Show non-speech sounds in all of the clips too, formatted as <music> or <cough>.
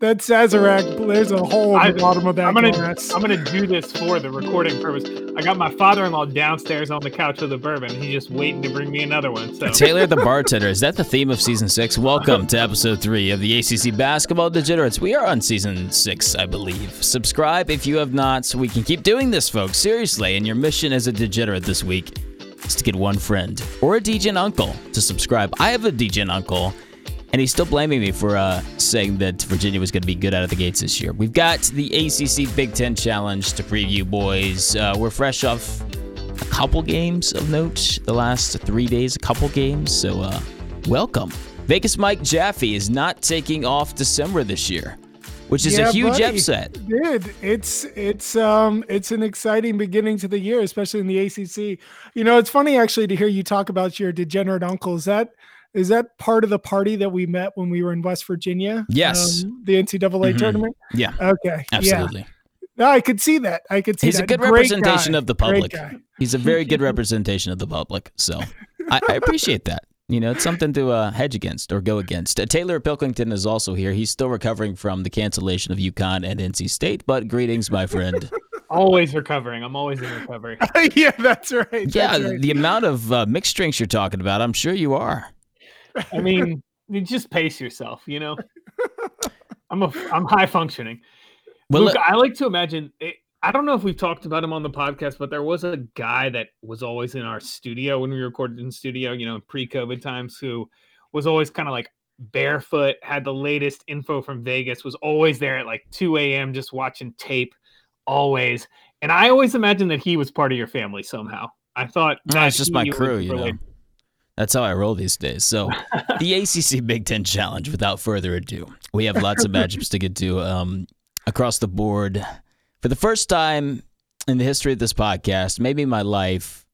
that Sazerac, there's a hole in the bottom of that I'm gonna glass. I'm gonna do this for the recording purpose. I got my father-in-law downstairs on the couch with a bourbon. He's just waiting to bring me another one. So Taylor the bartender. Is that the theme of season six? Welcome to episode three of the ACC Basketball Degenerates. We are on season six, I believe. Subscribe if you have not, so we can keep doing this, folks. Seriously, and your mission as a degenerate this week is to get one friend or a DGen uncle to subscribe. I have a DGen uncle. And he's still blaming me for uh, saying that Virginia was going to be good out of the gates this year. We've got the ACC Big Ten Challenge to preview, boys. Uh, we're fresh off a couple games of note the last three days, a couple games. So, uh, welcome. Vegas Mike Jaffe is not taking off December this year, which is Yeah, a huge buddy. upset. Dude, it's it's um it's an exciting beginning to the year, especially in the ACC. You know, it's funny actually to hear you talk about your degenerate uncle. Is that is that part of the party that we met when we were in West Virginia? Yes. Um, the NCAA Mhm. tournament. Yeah, Okay. absolutely. Yeah. No, I could see that. I could see that. He's a good Great representation guy. of the public. He's a very good <laughs> representation of the public. So, I, I appreciate that. You know, it's something to uh, hedge against or go against. Uh, Taylor Pilkington is also here. He's still recovering from the cancellation of UConn and NC State, but greetings, my friend. <laughs> always recovering. I'm always in recovery. <laughs> yeah, that's right. That's yeah, right. the amount of uh, mixed drinks you're talking about, I'm sure you are. I mean, you just pace yourself. You know, <laughs> I'm a I'm high functioning. Well, Luke, let- I like to imagine. It, I don't know if we've talked about him on the podcast, but there was a guy that was always in our studio when we recorded in studio, you know, in pre-COVID times, who was always kind of like barefoot, had the latest info from Vegas, was always there at like 2 a.m. just watching tape, always. And I always imagined that he was part of your family somehow. I thought No, that it's just my crew, you know. related- That's how I roll these days. So, the <laughs> ACC Big Ten Challenge, without further ado, we have lots of matchups to get to um, across the board. For the first time in the history of this podcast, maybe my life,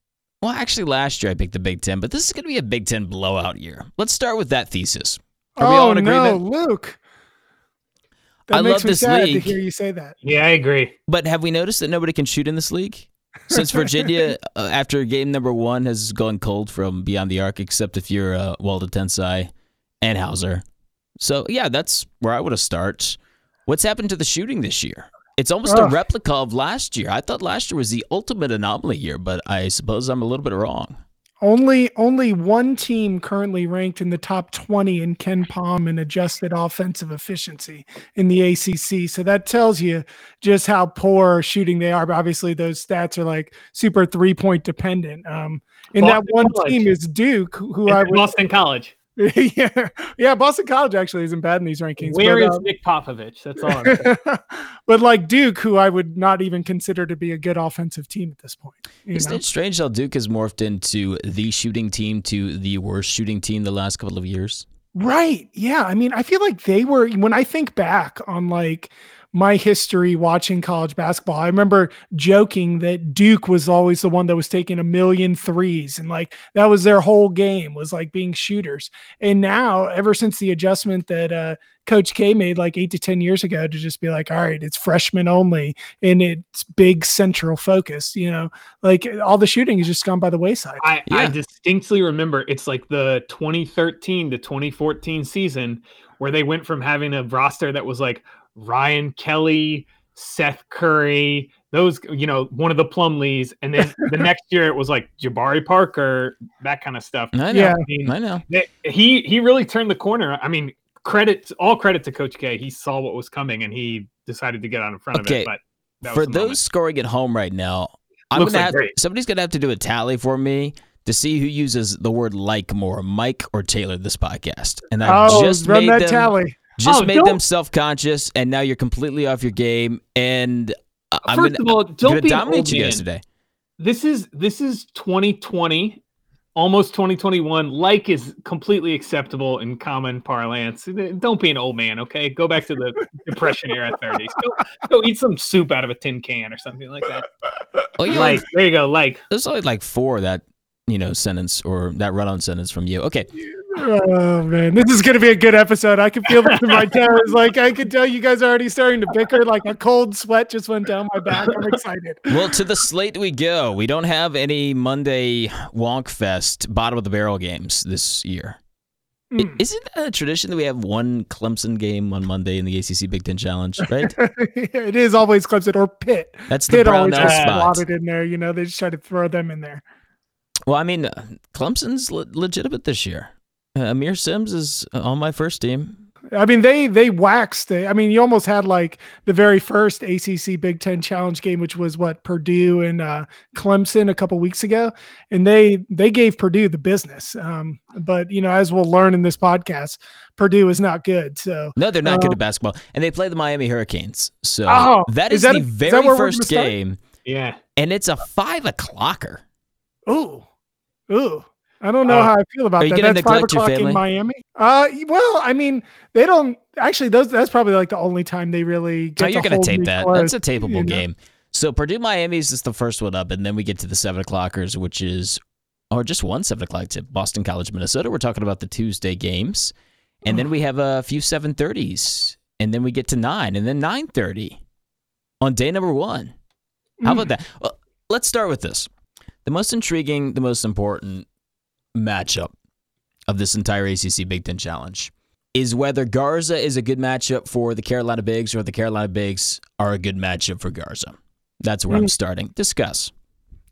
well, actually, last year I picked the Big Ten, but this is going to be a Big Ten blowout year. Let's start with that thesis. Are we all oh in no, agreement? Luke. That I makes love me this sad league. to hear you say that. Yeah, I agree. But have we noticed that nobody can shoot in this league? Since Virginia, uh, after game number one, has gone cold from beyond the arc, except if you're uh, Woldetensae and Hauser. So, yeah, that's where I would have start. What's happened to the shooting this year? It's almost a replica of last year. I thought last year was the ultimate anomaly year, but I suppose I'm a little bit wrong. Only only one team currently ranked in the top 20 in KenPom and adjusted offensive efficiency in the ACC. So that tells you just how poor shooting they are. But obviously those stats are like super three point dependent. Um, and that one College. team is Duke, who who I It's would Boston College. <laughs> yeah yeah Boston College actually isn't bad in these rankings. Where but, is uh, Nick Popovich? That's all. I'm saying. <laughs> but like Duke, who I would not even consider to be a good offensive team at this point. you Isn't know? it strange how Duke has morphed into the shooting team to the worst shooting team the last couple of years? Right. Yeah. I mean, I feel like they were when I think back on like my history watching college basketball, I remember joking that Duke was always the one that was taking a million threes and like that was their whole game was like being shooters. And now, ever since the adjustment that uh Coach K made like eight to 10 years ago to just be like, all right, it's freshmen only and it's big central focus, you know, like all the shooting has just gone by the wayside. I, I distinctly remember it's like the 2013 to 2014 season where they went from having a roster that was like Ryan Kelly, Seth Curry, those you know one of the Plumlees, and then <laughs> the next year it was like Jabari Parker, that kind of stuff. I know. Yeah. I mean, I know. he he really turned the corner. I mean, credit all credit to Coach K. He saw what was coming and he decided to get out in front of Okay, it. But For those moment. scoring at home right now, I'm Looks gonna like have great. somebody's gonna have to do a tally for me to see who uses the word like more, Mike or Taylor, this podcast. And I oh, just run made that them tally. Just Oh, made them self conscious, and now you're completely off your game. And I'm First gonna, of all, don't be dominate you guys today. this is this is 2020 almost 2021 like is completely acceptable in common parlance don't be an old man okay go back to the depression era 30s go, go eat some soup out of a tin can or something like that Oh, you like there you go like there's only like four that you know sentence or that run-on sentence from you. Okay, Oh man, this is gonna be a good episode. I can feel this in my toes. Like I can tell you guys are already starting to bicker. Like a cold sweat just went down my back. I'm excited. well, to the slate we go. We don't have any Monday Wonk Fest bottom of the barrel games this year. Mm. Isn't that a tradition that we have one Clemson game on Monday in the ACC Big Ten Challenge, right? <laughs> it is always Clemson or Pitt. That's the Pitt Brown always Note gets spot. slotted in there. You know, they just try to throw them in there. Well, I mean, uh, Clemson's le- legitimate this year. Uh, Aamir Simms is on my first team. I mean, they they waxed. It. I mean, you almost had like the very first ACC Big Ten Challenge game, which was what Purdue and uh, Clemson a couple weeks ago, and they they gave Purdue the business. Um, but you know, as we'll learn in this podcast, Purdue is not good. So No, they're not Uh, good at basketball, and they play the Miami Hurricanes. So Oh, that is is, that- the is very where we're first game, Yeah. and it's a five o'clocker. Ooh, ooh. I don't know Uh, how I feel about are you that. gonna That's five o'clock in? Miami. Uh, well, I mean, they don't actually. Those that's probably like the only time they really. Get So you're to going hold to tape that. close, That's a tapeable you know? game. So Purdue Miami's is the first one up, and then we get to the seven o'clockers, which is or just one seven o'clock tip. Boston College, Minnesota. We're talking about the Tuesday games, and then we have a few seven thirties, and then we get to nine, and then nine thirty on day number one. How Mm. about that? Well, let's start with this. The most intriguing, the most important matchup of this entire ACC Big Ten Challenge is whether Garza is a good matchup for the Carolina Bigs or the Carolina Bigs are a good matchup for Garza. That's where I'm Mm. starting. Discuss.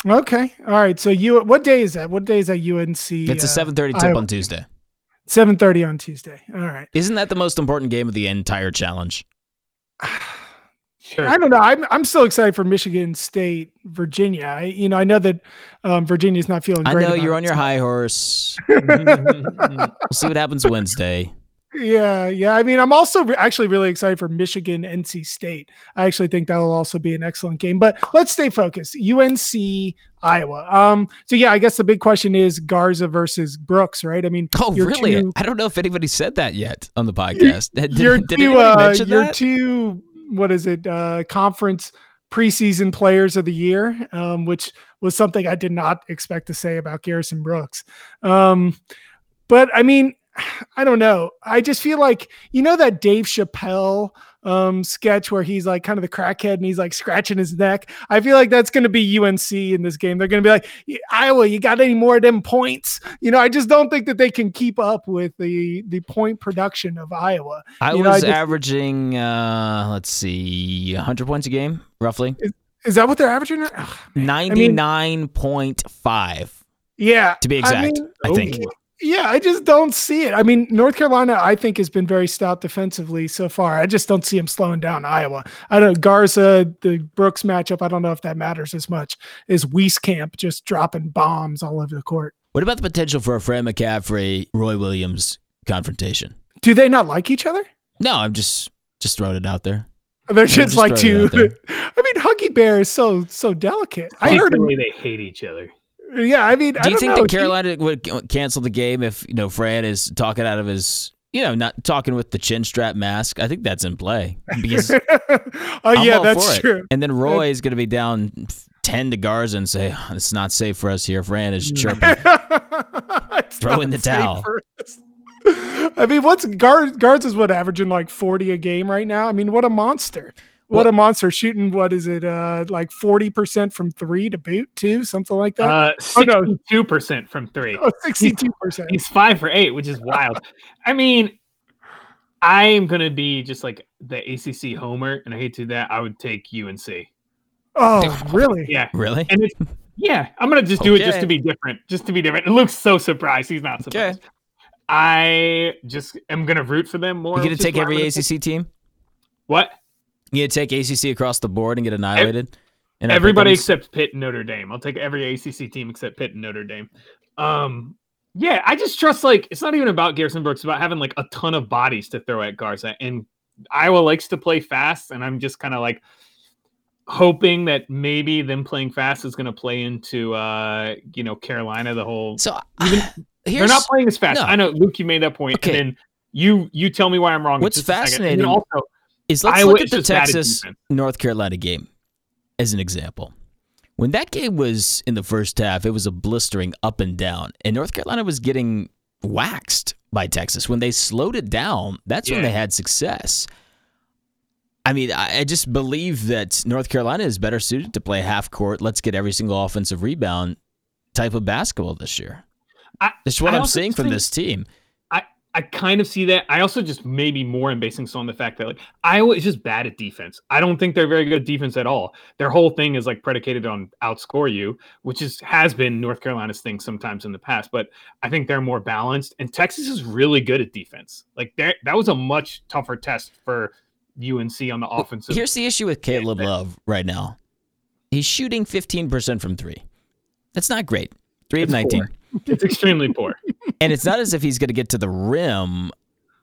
Okay. All right. So you, what day is that? What day is that UNC? It's a uh, 7:30 tip Iowa? on Tuesday. 7:30 on Tuesday. All right. Isn't that the most important game of the entire challenge? <sighs> <sighs> Sure. I don't know. I'm I'm still excited for Michigan State, Virginia. I, you know, I know that um, Virginia's not feeling I great. know you're on your high horse. <laughs> We'll see what happens Wednesday. Yeah, yeah. I mean, I'm also re- actually really excited for Michigan NC State. I actually think that will also be an excellent game. But let's stay focused. UNC Iowa. Um. So yeah, I guess the big question is Garza versus Brooks, right? I mean, Oh, really? two- I don't know if anybody said that yet on the podcast. <laughs> Did, your did two, anybody uh, mention your that? two, what is it? Uh, conference preseason players of the year, um, which was something I did not expect to say about Garrison Brooks. Um, but I mean, <sighs> I don't know. I just feel like you know that Dave Chappelle um sketch where he's like kind of the crackhead and he's like scratching his neck. I feel like that's going to be UNC in this game. They're going to be like, Iowa, you got any more of them points? You know, I just don't think that they can keep up with the the point production of Iowa. I you know, I was just- averaging, uh, let's see, 100 points a game, roughly. Is that what they're averaging? Ugh, man. 99.5 yeah, to be exact, mean, I think. Yeah, I just don't see it. I mean, North Carolina, I think, has been very stout defensively so far. I just don't see him slowing down Iowa. I don't Garza, the Brooks matchup. I don't know if that matters as much as Wieskamp just dropping bombs all over the court. What about the potential for a Fran McCaffery, Roy Williams confrontation? Do they not like each other? No, I'm just just throwing it out there. They're just, just like two. <laughs> I mean, Huggy Bear is so so delicate. I heard him. Secretly, they hate each other. Yeah, I mean, I Do you think know. that Carolina would cancel the game if you know Fran is talking out of his, you know, not talking with the chin strap mask? I think that's in play because oh <laughs> I'm yeah, that's true. And then Roy is going to be down ten to Garza and say "Oh, it's not safe for us here. Fran is <laughs> chirping. It's Throw in the towel. <laughs> I mean, what's? Garza is what averaging like forty a game right now. I mean, what a monster! What a monster shooting. What is it? Uh, like forty percent from three to boot too, something like that. Uh, Oh, no. sixty-two percent from three. oh, 62 percent. He's five for eight, which is wild. I mean, I am gonna be just like the ACC homer, and I hate to do that. I would take UNC. Oh, really? Yeah, really? and it's yeah. I'm gonna just do it just to be different, just to be different. It looks so surprised. He's not surprised. I just am gonna root for them more. You gonna take every ACC take- team? What? You take ACC across the board and get annihilated? Our Everybody except Pitt and Notre Dame. I'll take every ACC team except Pitt and Notre Dame. Um, yeah, I just trust like it's not even about Garrison Brooks, it's about having like a ton of bodies to throw at Garza. And Iowa likes to play fast, and I'm just kind of like hoping that maybe them playing fast is going to play into uh, you know, Carolina the whole So even, <sighs> they're not playing as fast. no. I know Luke, you made that point, Okay. and then you you tell me why I'm wrong. What's. And fascinating- also is let's Iowa look at the just bad at Texas. North Carolina game as an example. When that game was in the first half, it was a blistering up and down, and North Carolina was getting waxed by Texas. When they slowed it down, that's when they had success. I mean, I, just believe that North Carolina is better suited to play half court. Let's get every single offensive rebound type of basketball this year. I- That's what I I'm seeing from this team. I kind of see that. I also just maybe more am basing so on the fact that like Iowa is just bad at defense. I don't think they're very good at defense at all. Their whole thing is like predicated on outscore you, which is has been North Carolina's thing sometimes in the past. But I think they're more balanced, and Texas is really good at defense. Like that that was a much tougher test for UNC on the offensive. Here's the issue with Caleb Love right now. He's shooting 15% from three. That's not great. Three of It's 19. poor. It's extremely poor. And it's not as if he's going to get to the rim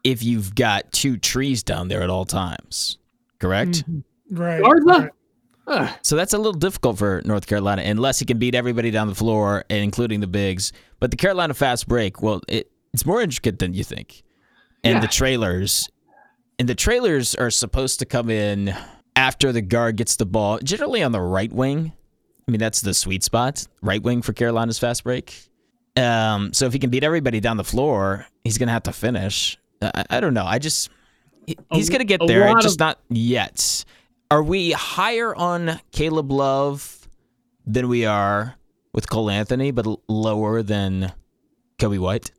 if you've got two trees down there at all times. Correct? Mhm. Right. Garza? right. Ugh. So that's a little difficult for North Carolina unless he can beat everybody down the floor, including the bigs. But the Carolina fast break, well, it, it's more intricate than you think. And Yeah. the trailers, and the trailers are supposed to come in after the guard gets the ball, generally on the right wing. I mean, that's the sweet spot, right wing for Carolina's fast break. Um, so if he can beat everybody down the floor, he's gonna have to finish. I, I don't know. I just he- he's gonna get there, lot just of- not yet. Are we higher on Caleb Love than we are with Cole Anthony, but lower than Coby White?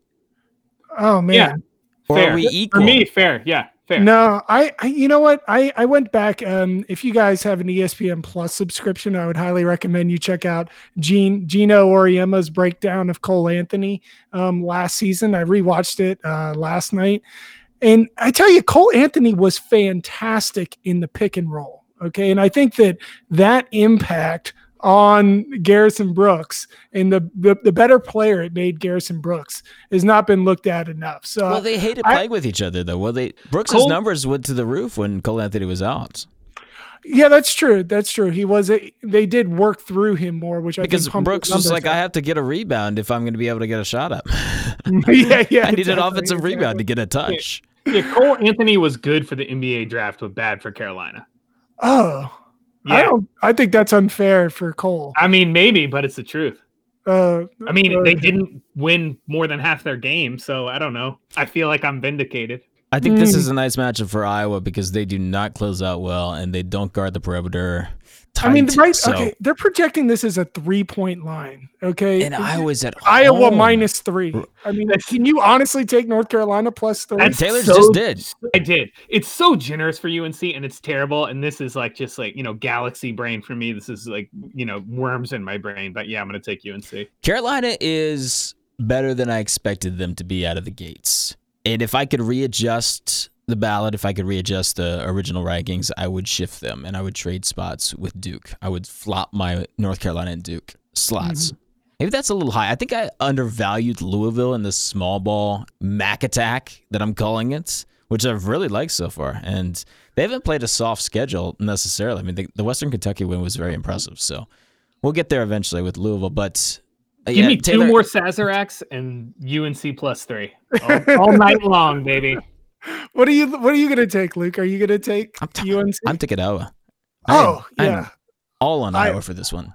Oh man. Yeah. Or Fair. are we equal? For me, fair. Yeah, fair. No, I, I you know what? I I went back um if you guys have an ESPN Plus subscription, I would highly recommend you check out Gene Gino Oriema's breakdown of Cole Anthony um last season. I rewatched it uh last night. And I tell you Cole Anthony was fantastic in the pick and roll. Okay? And I think that that impact on Garrison Brooks and the, the the better player it made Garrison Brooks has not been looked at enough. So well, they hated I- playing with each other, though. Well, they Brooks's Cole- numbers went to the roof when Cole Anthony was out Yeah, that's true. That's true. He was a, they did work through him more, which I because think Brooks was numbers like, "I have to get a rebound if I'm going to be able to get a shot up. <laughs> <laughs> yeah, yeah. I need an exactly, offensive rebound to get a touch." Yeah, Cole Anthony was good for the NBA draft, but bad for Carolina. Oh, I Yeah, don't. I think that's unfair for Cole. I mean maybe, but it's the truth. Uh, I mean, uh, they didn't win more than half their game, so I don't know. I feel like I'm vindicated. I think this Mm. is a nice matchup for Iowa because they do not close out well and they don't guard the perimeter. I mean, right? so- okay, they're projecting this as a three-point line. Okay, And Iowa's at Iowa home. minus three. I mean, can you honestly take North Carolina plus three? And Taylor so- just did. I did. It's so generous for UNC, and it's terrible. And this is like just like you know galaxy brain for me. This is like you know worms in my brain. But yeah, I'm gonna take UNC. Carolina is better than I expected them to be out of the gates. And if I could readjust the ballot, if I could readjust the original rankings, I would shift them and I would trade spots with Duke. I would flop my North Carolina and Duke slots. Maybe that's a little high. I think I undervalued Louisville in the small ball Mac attack that I'm calling it, which I've really liked so far. And they haven't played a soft schedule necessarily. I mean, the, the Western Kentucky win was very impressive. So we'll get there eventually with Louisville. But uh, Give yeah, me Taylor, two more Sazeracs and UNC plus three all, <laughs> all night long, baby. What are you? What are you going to take, Luke? Are you going to take I'm t- UNC? I'm taking Iowa. I am- oh, I'm yeah. all on I- Iowa for this one.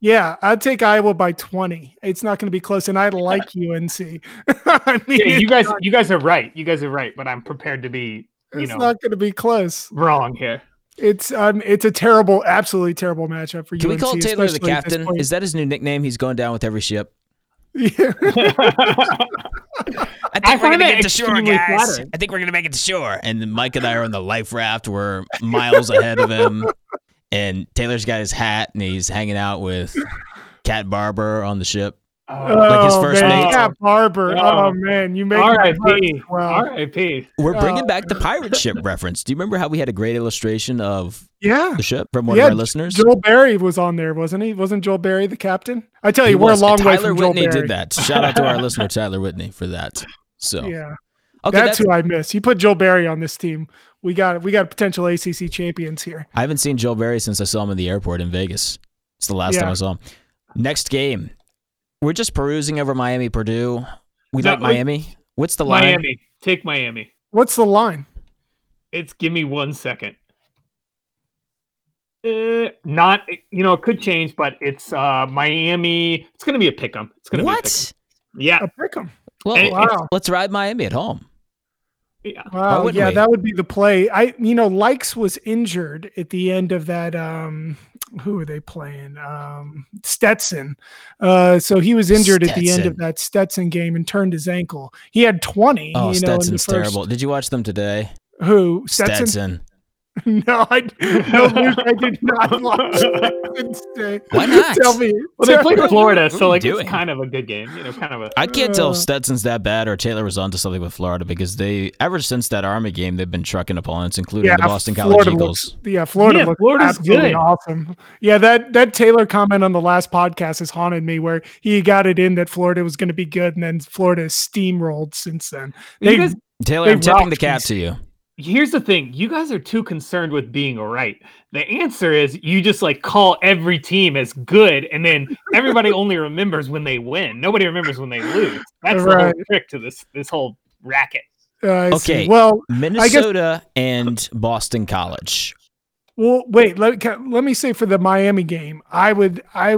Yeah, I'd take Iowa by 20. It's not going to be close, and I like UNC. <laughs> I mean, Yeah, you guys, not- you guys are right. You guys are right. But I'm prepared to be, you it's know, not going to be close. wrong here. It's um, it's a terrible, absolutely terrible matchup for you. Can we call Taylor the especially at this captain? Is that his new nickname? He's going down with every ship. Yeah. I think I we're gonna that get to shore, guys. flattering. I think we're gonna make it to shore. And Mike and I are on the life raft. We're miles ahead of him. And Taylor's got his hat and he's hanging out with Cat Barber on the ship. Like his Oh, first man, mate? Cat Barber. Oh. Oh man, you made my R.I.P. swell. R.I.P. We're bringing Oh. back the pirate ship <laughs> reference. Do you remember how we had a great illustration of Yeah. the ship from one Yeah, of our listeners? Joel Berry was on there, wasn't he? Wasn't Joel Berry the captain? I tell He you, we're was. a long way Tyler from Joel Whitney Berry. did that. Shout out to our <laughs> listener Tyler Whitney for that. So Yeah, okay, that's, who I miss. You put Joel Berry on this team. We got we got potential ACC champions here. I haven't seen Joel Berry since I saw him in the airport in Vegas. It's the last Yeah. time I saw him. Next game, we're just perusing over Miami Purdue. We No, like. Miami. What's the line? Miami. Take Miami. What's the line? It's give me one second. Uh, not you know it could change, but it's uh Miami. It's gonna be a pick 'em. It's gonna be a pick 'em. What? Yeah, A pick 'em. Well, And Wow. let's ride Miami at home. yeah. Wow, yeah, we? that would be the play. I, you know, Lykes was injured at the end of that um who are they playing? Um, Stetson. Uh, so he was injured at the end of that Stetson game and turned his ankle. He had 20. Oh, you know, in the Stetson's first- terrible. Did you watch them today? Who? Stetson? Stetson. <laughs> no, I no, Luke, I did not <laughs> watch Stetson today. Why not? Tell me. Well, they played. Florida, so like doing? it's kind of a good game. You know, kind of a. I can't tell Uh, if Stetson's that bad or Taylor was onto something with Florida because they ever since that Army game they've been trucking opponents, including Yeah, the Boston College Eagles. looks, yeah, Florida Yeah, looks Florida's absolutely good. awesome. Yeah, that that Taylor comment on the last podcast has haunted me, where he got it in that Florida was going to be good, and then Florida steamrolled since then. They, guys- Taylor, They I'm tipping the cap to you. Here's the thing: you guys are too concerned with being right. The answer is you just like call every team as good, and then everybody only remembers when they win. Nobody remembers when they lose. That's the whole trick to this this whole racket. uh, I see. Okay. Well, Minnesota and Boston College. well, wait. Let, ca- let me say for the Miami game, I would, I,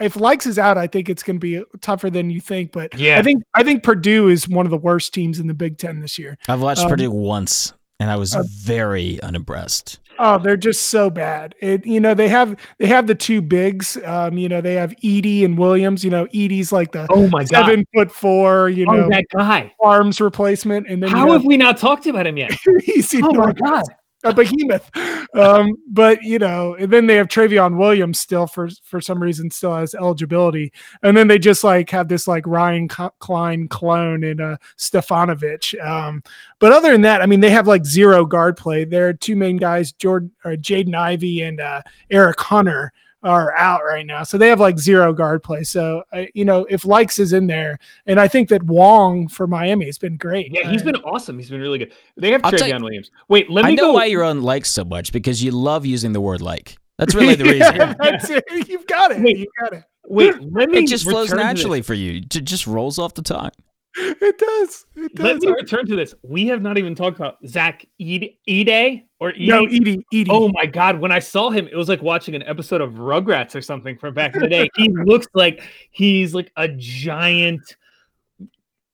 if Lykes is out, I think it's going to be tougher than you think. But Yeah. I think I think Purdue is one of the worst teams in the Big Ten this year. I've watched Um, Purdue once and I was uh, very unimpressed. Oh, they're just so bad. It you know they have they have the two bigs. Um, you know they have Edey and Williams. You know Edey's like the Oh my god! seven foot four. You Oh, know that guy! arms replacement, and then How you have we not talked about him yet? <laughs> he's Oh my god! A behemoth. Um, but you know, and then they have Trevion Williams still for for some reason still has eligibility, and then they just like have this like Ryan Cline clone in uh, Stefanovic. Um, but other than that, I mean, they have like zero guard play. Their two main guys, Jordan or Jaden Ivey and uh, Eric Hunter. Are out right now, so they have like zero guard play. So, uh, you know, if Lykes is in there, and I think that Wong for Miami has been great. Yeah, he's been awesome. He's been really good. They have I'll tell you- Williams. Wait, let me I know go. why you're on like so much because you love using the word like. That's really the <laughs> reason. Yeah, that's it. <laughs> You've got it. Wait. You got it. Wait, let me. It just flows return to this. naturally for you. It just rolls off the tongue. <laughs> It does. It Let me return to this. We have not even talked about Zach Ede, Ede or Ede. No, Edey. Edey. Oh my god! When I saw him, it was like watching an episode of Rugrats or something from back in the day. he <laughs> looks like he's like a giant.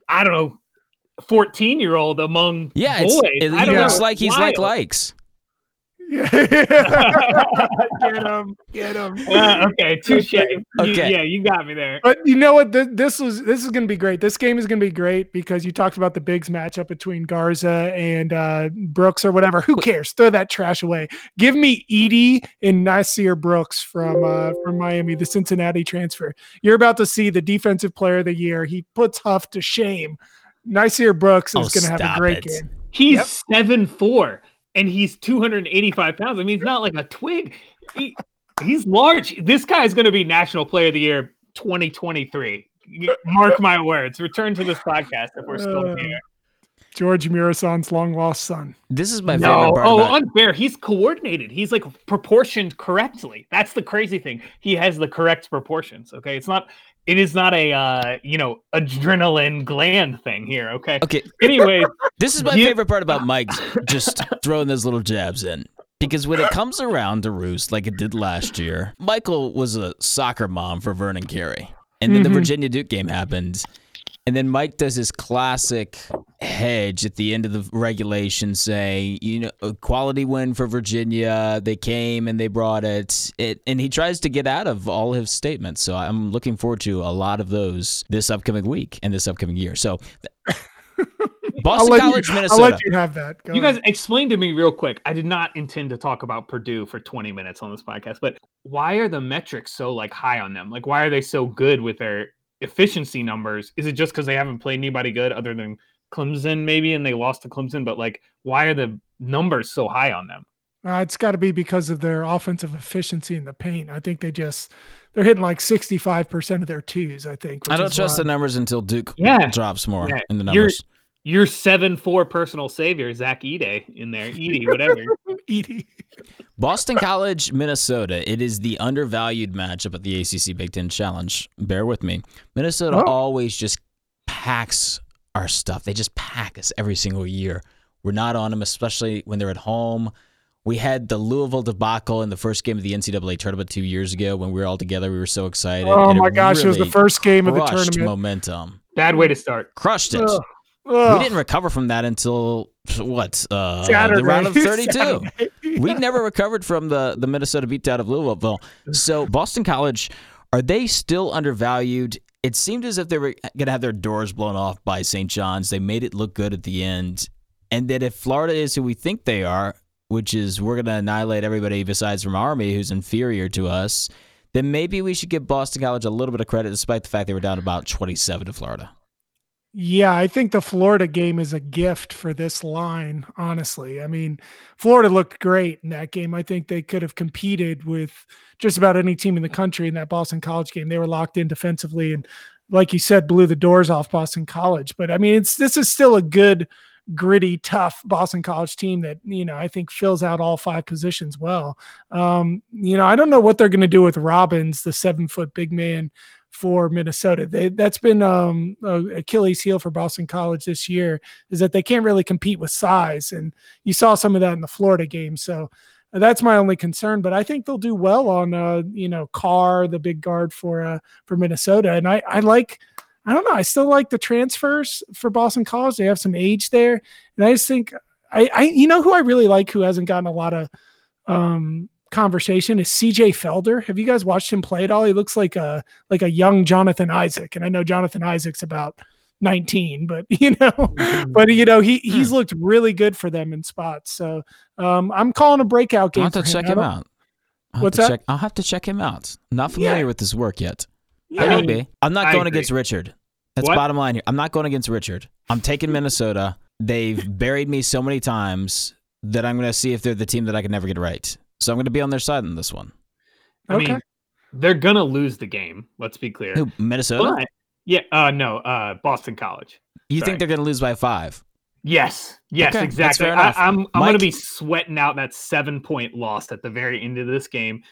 I don't know, fourteen-year-old among Yeah, boys. it, I he don't know, looks like he's like likes. Yeah. <laughs> get <laughs> him. Get him. Uh, okay, touche. You- Okay. yeah, you got me there. But you know what? This, this was this is going to be great. This game is going to be great because you talked about the bigs matchup between Garza and uh, Brooks or whatever. Who cares? Throw that trash away. Give me Edey and Nysier Brooks from uh, from Miami, the Cincinnati transfer. You're about to see the defensive player of the year. He puts Huff to shame. Nysier Brooks is Oh, going to have a great it. game. He's Yep. seven four and he's 285 pounds. I mean, he's not like a twig. He, he's large. This guy is going to be National Player of the Year 2023. Mark my words. Return to this podcast if we're still Uh, here. George Muresan's long lost son. This is my No, favorite part oh, about unfair. He's coordinated. He's like proportioned correctly. That's the crazy thing. He has the correct proportions. Okay, it's not. It is not a uh, you know adrenaline gland thing here. Okay. Okay, Anyway, <laughs> this is my You- favorite part about <laughs> Mike just throwing those little jabs in. Because when it comes around to roost like it did last year, Michael was a soccer mom for Vernon Carey. And then the Mhm. Virginia Duke game happened. And then Mike does his classic hedge at the end of the regulation say, you know, a quality win for Virginia. They came and they brought it. it. And he tries to get out of all his statements. So I'm looking forward to a lot of those this upcoming week and this upcoming year. So <laughs> I'll Boston College, you, Minnesota. I'll let you have that. Go You guys ahead. explain to me real quick. I did not intend to talk about Purdue for 20 minutes on this podcast, but why are the metrics so like high on them? Like why are they so good with their efficiency numbers? Is it just because they haven't played anybody good other than Clemson maybe and they lost to Clemson, but like why are the numbers so high on them? Uh, it's got to be because of their offensive efficiency in the paint. I think they just they're hitting like sixty five percent of their twos. I think. I which don't is trust the numbers until Duke Yeah. drops more Yeah. in the numbers. You're- Your seven four personal savior, Zach Ede in there, Edey, whatever. <laughs> Edey. Boston College, Minnesota. It is the undervalued matchup at the ACC Big Ten Challenge. Bear with me. Minnesota Oh. always just packs our stuff. They just pack us every single year. We're not on them, especially when they're at home. We had the Louisville debacle in the first game of the NCAA tournament two years ago when we were all together. We were so excited. Oh and my gosh! it was the first game of the tournament. Momentum. Bad way to start. Crushed it. Ugh. Ugh. We didn't recover from that until what? Uh, Saturday. the round of <laughs> 32. we never recovered from the the Minnesota beatdown of Louisville. So Boston College, are they still undervalued? It seemed as if they were going to have their doors blown off by St. John's. They made it look good at the end, and that if Florida is who we think they are, which is we're going to annihilate everybody besides from Army, who's inferior to us, then maybe we should give Boston College a little bit of credit, despite the fact they were down about 27 to Florida. Yeah, I think the Florida game is a gift for this line, honestly. I mean, Florida looked great in that game. I think they could have competed with just about any team in the country in that Boston College game. They were locked in defensively and like you said blew the doors off Boston College. But I mean, it's this is still a good gritty, tough Boston College team that you know I think fills out all five positions well. Um, you know, I don't know what they're going to do with Robbins, the seven foot big man for Minnesota. They, that's been um, Achilles heel for Boston College this year is that they can't really compete with size, and you saw some of that in the Florida game. So that's my only concern. But I think they'll do well on uh, you know Carr, the big guard for uh, for Minnesota, and I I like. I don't know. I still like the transfers for Boston College. They have some age there, and I just think I, I you know who I really like who hasn't gotten a lot of um, conversation is CJ Felder. Have you guys watched him play at all? He looks like a like a young Jonathan Isaac, and I know Jonathan Isaac's about 19, but <laughs> you know, mm-hmm. but you know, he he's looked really good for them in spots. So um, I'm calling a breakout game. I'll have to check him, him out. I'll What's that? Check, I'll have to check him out. not familiar yeah. with his work yet. Yeah. I mean, I'm not going against Richard. That's what? bottom line here. I'm not going against Richard. I'm taking <laughs> Minnesota. They've buried me so many times that I'm going to see if they're the team that I can never get right. So I'm going to be on their side in this one. I okay. mean, they're going to lose the game. Let's be clear. Who, Minnesota? But, yeah. Uh, no. Uh, Boston College. You Sorry. think they're going to lose by five? Yes. Yes. Okay, exactly. I, am I'm, I'm going to be sweating out that seven point loss at the very end of this game.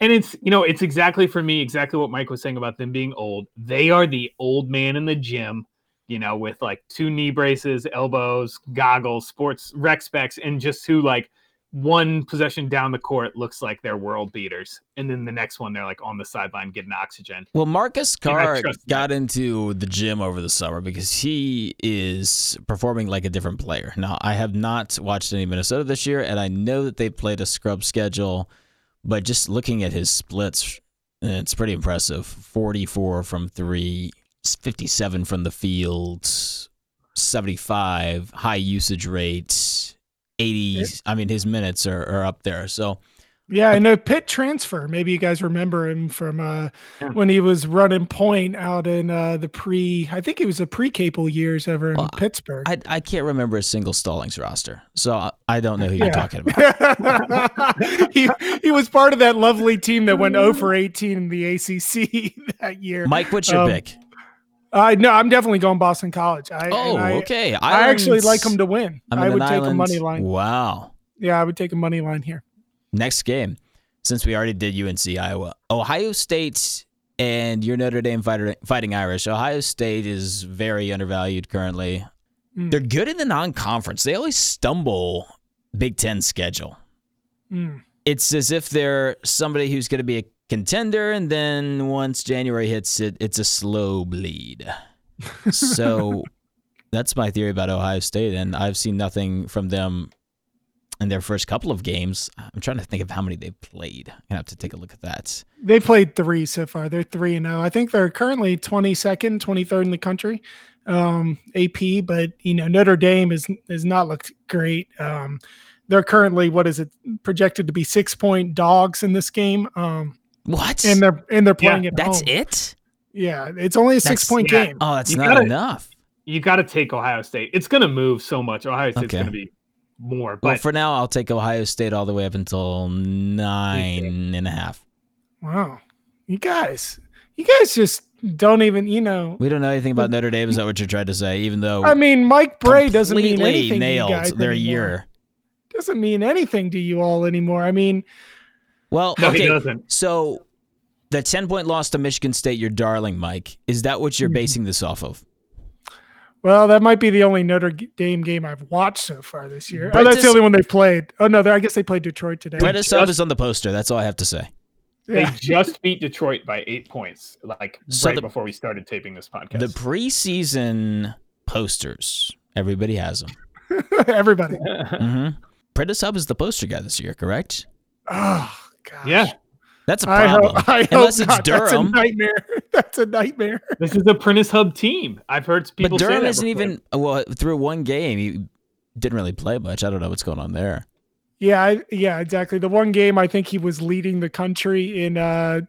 And it's you know it's exactly for me exactly what Mike was saying about them being old. They are the old man in the gym, you know, with like two knee braces, elbows, goggles, sports rec specs, and just who like one possession down the court looks like they're world beaters, and then the next one they're like on the sideline getting oxygen. Well, Marcus Carr got into the gym over the summer because he is performing like a different player. Now, I have not watched any Minnesota this year, and I know that they played a scrub schedule, but just looking at his splits, it's pretty impressive. Forty-four from three, 57 from the field, 75 high usage rates 80 I mean his minutes are, are up there. So yeah, and a Pitt transfer. Maybe you guys remember him from uh, yeah. when he was running point out in uh, the pre. I think it was the pre-Capel years ever in well, Pittsburgh. I, I can't remember a single Stallings roster, so I don't know who you're talking about. <laughs> he he was part of that lovely team that went 0 <laughs> for 18 in the ACC <laughs> that year. Mike, what's your um, pick? Uh, no, I'm definitely going Boston College. I, oh, I, okay. Islands, I actually like them to win. I would take Islands. a money line. Wow. Yeah, I would take a money line here. Next game, since we already did UNC Iowa, Ohio State and your Notre Dame fighter, Fighting Irish. Ohio State is very undervalued currently. Mm. They're good in the non-conference. They always stumble Big Ten schedule. Mm. It's as if they're somebody who's going to be a contender, and then once January hits, it it's a slow bleed. so <laughs> that's my theory about Ohio State, and I've seen nothing from them in their first couple of games. I'm trying to think of how many they've played. I have to take a look at that. They played three so far. They're three and zero. I think they're currently 22nd, 23rd in the country, um, AP. But you know Notre Dame is has not looked great. Um, they're currently what is it projected to be six point dogs in this game. Um, what? And they're and they're playing yeah, it. That's home. it. Yeah, it's only a that's, six point yeah. game. Oh, that's you not gotta, enough. You got to take Ohio State. It's going to move so much. Ohio State's okay. going to be more. But well, for now, I'll take Ohio State all the way up until nine and a half. Wow, you guys, you guys just don't even, you know. We don't know anything about mm. Notre Dame. Is that what you're trying to say? Even though I mean, Mike Brey doesn't mean anything. Nailed their year. Doesn't mean anything to you all anymore. I mean, well, no, okay. So the 10 point loss to Michigan State, your darling, Mike, is that what you're mm-hmm. basing this off of? Well, that might be the only Notre Dame game I've watched so far this year. oh, that's the only one they've played. Oh no, I guess they played Detroit today. Brett just, is on the poster. That's all I have to say. They just beat Detroit by eight points, like so right the, before we started taping this podcast. The preseason posters. Everybody has them. <laughs> Everybody. hmm Prentiss Hubb is the poster guy this year, correct? Oh gosh. yeah, That's a I problem. hope, I hope Unless it's not. That's a nightmare. <laughs> That's a nightmare. this is a Prentiss Hubb team. I've heard people But say Durham that isn't before. even well through one game. He didn't really play much. I don't know what's going on there. Yeah, I, yeah, exactly. The one game I think he was leading the country in uh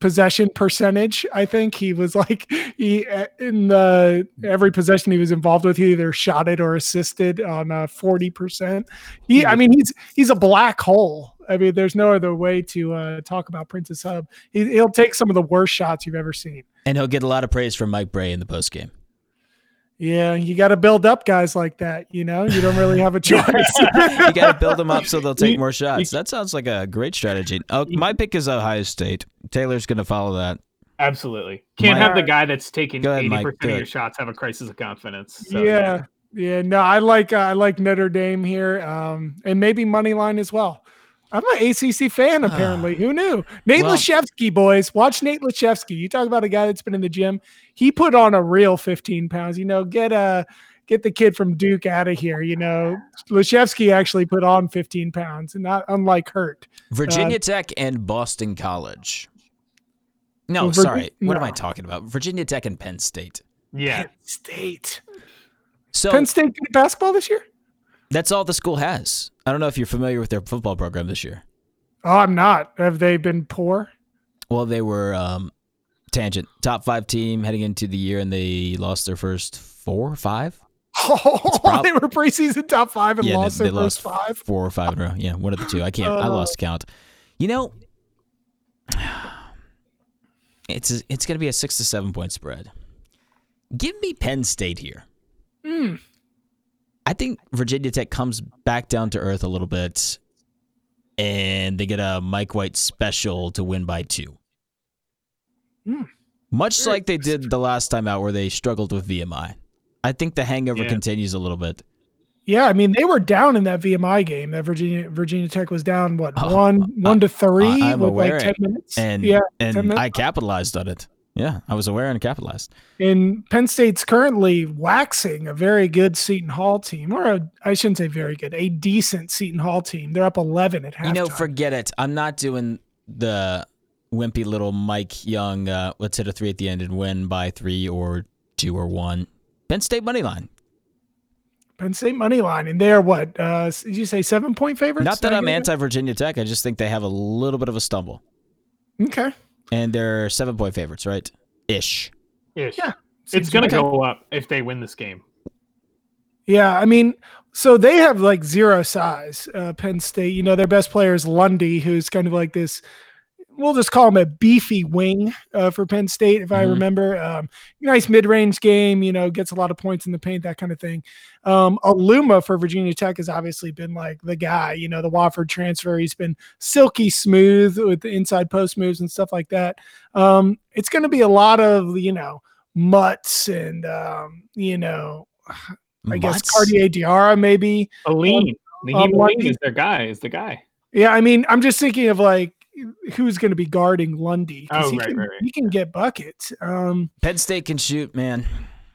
possession percentage. I think he was like he uh, in the every possession he was involved with, he either shot it or assisted on uh forty percent. He, I mean, he's he's a black hole. I mean, there's no other way to uh, talk about Prentiss Hubb. He, he'll take some of the worst shots you've ever seen. And he'll get a lot of praise from Mike Brey in the post game. Yeah, you got to build up guys like that. You know, you don't really have a <laughs> choice. You got to build them up so they'll take more shots. That sounds like a great strategy. Oh, my pick is Ohio State. Taylor's going to follow that. Absolutely. Can't My- have the guy that's taking ahead, eighty Mike. percent Go of your shots have a crisis of confidence. So, yeah, yeah. No, I like uh, I like Notre Dame here, um, and maybe money line as well. I'm an ACC fan. Ah. Apparently, who knew? Nate Well- Lashevsky, boys, watch Nate Laszewski. You talk about a guy that's been in the gym. He put on a real 15 pounds. You know, get a get the kid from Duke out of here. You know, Laszewski actually put on 15 pounds, and not unlike Hurt. Virginia uh, Tech and Boston College. No, Well, sorry. What am I talking about? Virginia Tech and Penn State. yeah. Penn State. So Penn State basketball this year? That's all the school has. I don't know if you're familiar with their football program this year. Oh, I'm not. Have they been poor? Well, they were um, tangent top five team heading into the year, and they lost their first four, five. <laughs> Oh, prob- they were preseason top five and yeah, lost they, their they lost first five. four or five in a row. Yeah, one of the two. I can't. I Oh. lost count. You know, it's a, it's going to be a six to seven point spread. Give me Penn State here. Hmm. I think Virginia Tech comes back down to earth a little bit, and they get a Mike White special to win by two. Hmm. Much Very like they did the last time out, where they struggled with VMI. I think the hangover Yeah. continues a little bit. Yeah, I mean they were down in that VMI game. That Virginia Virginia Tech was down what Oh, one one to three I'm with aware. like ten minutes. and yeah, and minutes. I capitalized on it. Yeah, I was aware and capitalized. and Penn State's currently waxing a very good Seton Hall team, or a, I shouldn't say very good, a decent Seton Hall team. They're up eleven at halftime. You know, forget it. I'm not doing the wimpy little Mike Young. Uh, let's hit a three at the end and win by three or two or one. Penn State money line. Penn State money line, and they're what? Uh, did you say seven point favorites? Not that I'm anti Virginia Tech. I just think they have a little bit of a stumble, Okay, and they're seven point favorites, right? Ish. Ish. Yeah. It's going to okay. go up if they win this game. Yeah, I mean, so they have like zero size. Uh, Penn State, you know, their best player is Lundy, who's kind of like this. We'll just call him a beefy wing uh, for Penn State, if I Mhm. remember. Um, nice mid-range game, you know, gets a lot of points in the paint, that kind of thing. Um, Aluma for Virginia Tech has obviously been like the guy, you know, the Wofford transfer. He's been silky smooth with the inside post moves and stuff like that. Um, it's going to be a lot of, you know, mutts and, um, you know, I guess Mutts? Cartier Diarra maybe. Alleyne. um, Alleyne is their guy. Is the guy. Yeah, I mean, I'm just thinking of like who's going to be guarding Lundy. Oh, he right, can right, right. he can get buckets. Um, Penn State can shoot, man.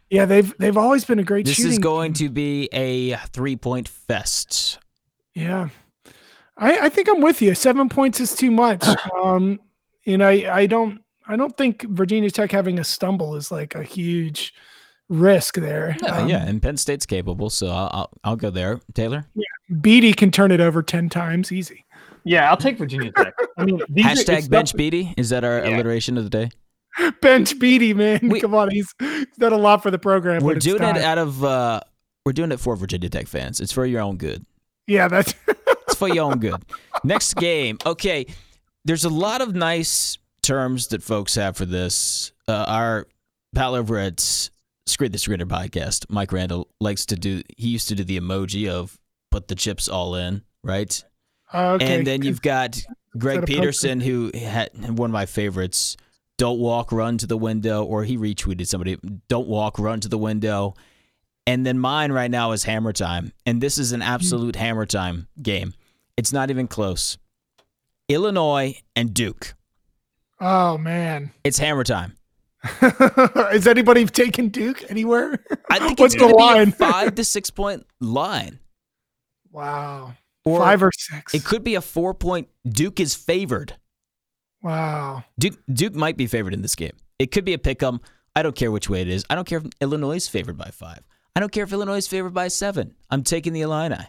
yeah, they've they've always been a great This shooting. is going team. to be a three point fest. Yeah, I I think I'm with you. Seven points is too much. <sighs> um, and I I don't I don't think Virginia Tech having a stumble is like a huge risk there. Yeah, Um, yeah, and Penn State's capable, so I'll, I'll, I'll go there. Taylor? yeah, Beatty can turn it over ten times easy. Yeah, I'll take Virginia Tech. I mean, <laughs> these are- it's Hashtag stuff- bench beatty. Is that our Yeah. alliteration of the day? <laughs> Bench Beatty, man. We- Come on, he's, he's done a lot for the program. We're but it's doing it out of uh we're doing it for Virginia Tech fans. It's for your own good. yeah, that's <laughs> It's for your own good. Next game. Okay. There's a lot of nice terms that folks have for this. Uh, our pal over at Screen the Screener podcast, Mike Randall, likes to do he used to do the emoji of put the chips all in, right? Oh, okay. And then you've got Greg Peterson, who had one of my favorites. Don't walk, run to the window, or he retweeted somebody. Don't walk, run to the window. And then mine right now is hammer time, and this is an hmm. absolute hammer time game. It's not even close. Illinois and Duke. Oh man. It's hammer time. <laughs> Is anybody taking Duke anywhere? I <laughs> think What's it's going to be a five to <laughs> six point line. Wow. Or Five or six. it could be a four point. Duke is favored. wow. Duke Duke might be favored in this game. It could be a pick 'em. I don't care which way it is. I don't care if Illinois is favored by five. I don't care if Illinois is favored by seven. I'm taking the Illini.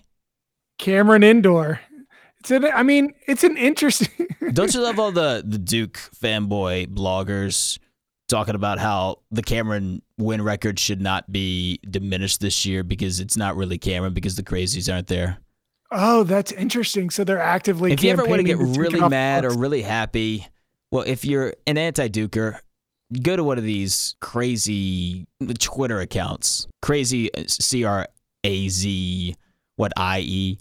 Cameron Indoor. It's an, I mean, it's an interesting. <laughs> Don't you love all the the Duke fanboy bloggers talking about how the Cameron win record should not be diminished this year because it's not really Cameron because the crazies aren't there. Oh, that's interesting. So they're actively. if you ever want to get really mad or really happy, well, if you're an anti-Duker, go to one of these crazy Twitter accounts. Crazy C R A Z what I E.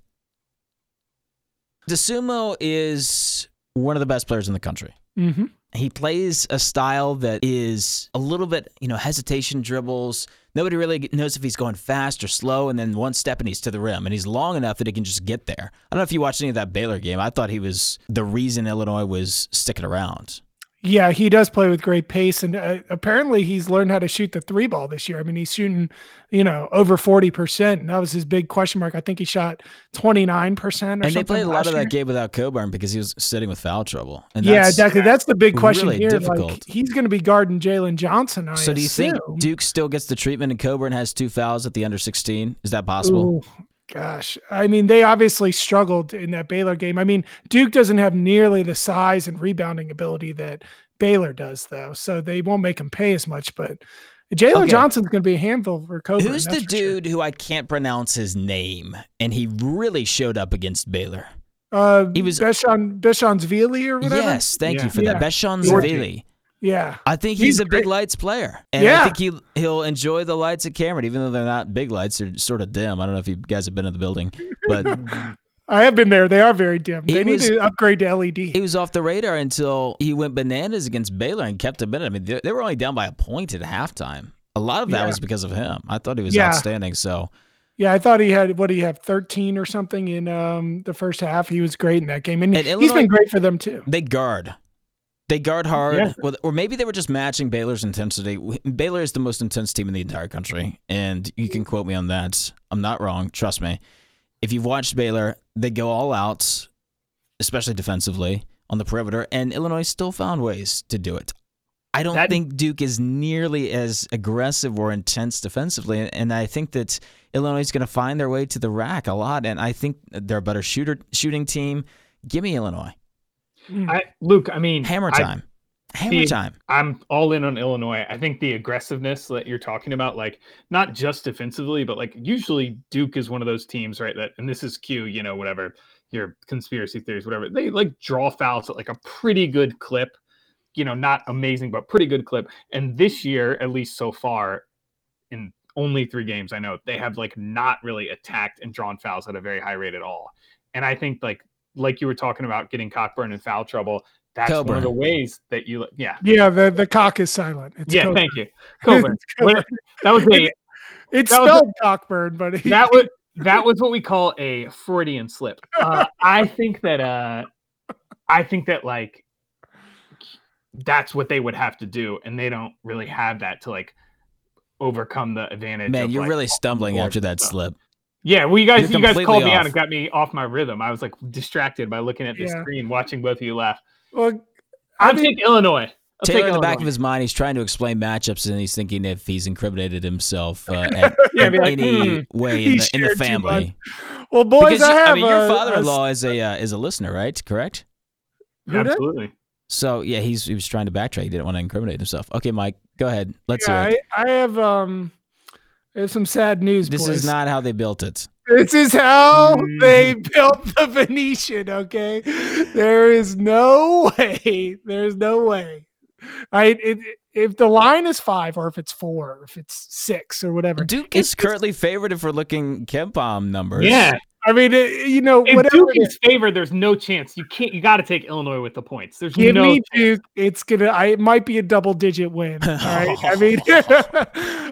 Dosunmu is one of the best players in the country. Mhm. He plays a style that is a little bit, you know, hesitation dribbles. Nobody really knows if he's going fast or slow, and then one step and he's to the rim, and he's long enough that he can just get there. I don't know if you watched any of that Baylor game. I thought he was the reason Illinois was sticking around. Yeah, he does play with great pace, and uh, apparently he's learned how to shoot the three ball this year. I mean, he's shooting, you know, over forty percent, and that was his big question mark. I think he shot twenty nine percent. And they played a lot of that game without Coburn because he was sitting with foul trouble. And Yeah, exactly. That's the big question really here. difficult. Like, he's going to be guarding Jalen Johnson. I So do you think. Duke still gets the treatment and Coburn has two fouls at the under 16? Is that possible? Ooh, gosh, I mean, they obviously struggled in that Baylor game. I mean, Duke doesn't have nearly the size and rebounding ability that Baylor does, though, so they won't make him pay as much. But Jalen Okay. Johnson's going to be a handful for Coburn. Who's the for sure. dude who I can't pronounce his name and he really showed up against Baylor? Uh, He was- Beshon Beshon Zvili or whatever. Yes, thank Yeah. you for Yeah. that. Zavili. Yeah, I think He's he's, a big great. lights player. And I think he he'll enjoy the lights at Cameron, even though they're not big lights, they're sort of dim. I don't know if you guys have been in the building. But <laughs> I have been there. They are very dim. He They need to upgrade to LED. he was off the radar until he went bananas against Baylor and kept them in it. I mean, they, they were only down by a point at halftime. A lot of that Yeah. was because of him. I thought he was Yeah. outstanding. So Yeah, I thought he had what do you have, thirteen or something in um the first half. He was great in that game, and, And he's Illinois- been great for them too. they guard. They guard hard, Yeah. Well, or maybe they were just matching Baylor's intensity. Baylor is the most intense team in the entire country, and you can quote me on that. I'm not wrong. Trust me. If you've watched Baylor, they go all out, especially defensively on the perimeter, and Illinois still found ways to do it. I don't That- think Duke is nearly as aggressive or intense defensively, and I think that Illinois is going to find their way to the rack a lot. And I think they're a better shooter shooting team. Give me Illinois. Mm. I, Luke, I mean, Hammer I- time. Hammer See, time. I'm all in on Illinois. I think the aggressiveness that you're talking about, like not just defensively, but like usually Duke is one of those teams, right? That and this is Q, you know, whatever your conspiracy theories, whatever. They like draw fouls at like a pretty good clip, you know, not amazing, but pretty good clip. And this year, at least so far, in only three games, I know they have like not really attacked and drawn fouls at a very high rate at all. And I think like like you were talking about getting Cockburn in foul trouble. That's one of the ways that you, yeah, Yeah, the the cock is silent. It's yeah, Coburn. thank you. Coburn. <laughs> Coburn. That was a It's That was a- spelled Cockburn, but he, that was that was what we call a Freudian slip. Uh, I think that uh, I think that like that's what they would have to do, and they don't really have that to like overcome the advantage. Man, of, you're like, really stumbling after that stuff. slip. Yeah, well, you guys, You're you guys completely called me off. out and got me off my rhythm. I was like distracted by looking at the Yeah. screen, watching both of you laugh. well, I'll I mean, take Illinois. I'll Taylor, take in the back of his mind, he's trying to explain matchups, and he's thinking if he's incriminated himself uh, <laughs> at, Yeah, in like, any hmm, way in the, in the family. well, boys, Because I have. I mean, your father-in-law is a uh, is a listener, right? Correct. Who? Absolutely. So yeah, he's he was trying to backtrack. He didn't want to incriminate himself. Okay, Mike, go ahead. Let's yeah, hear it. I, I have um, I have some sad news. This boys. is not how they built it. This is how Mm. they built the Venetian. Okay, there is no way. There's no way. I it, if the line is five, or if it's four, or if it's six, or whatever. Duke it's is currently favored if we're looking KenPom numbers. Yeah. I mean, it, you know, In whatever. Duke it is favored, there's no chance. You can't. You got to take Illinois with the points. There's Give no. me chance. Duke. It's gonna. I it might be a double digit win. <laughs> All right. I mean, <laughs>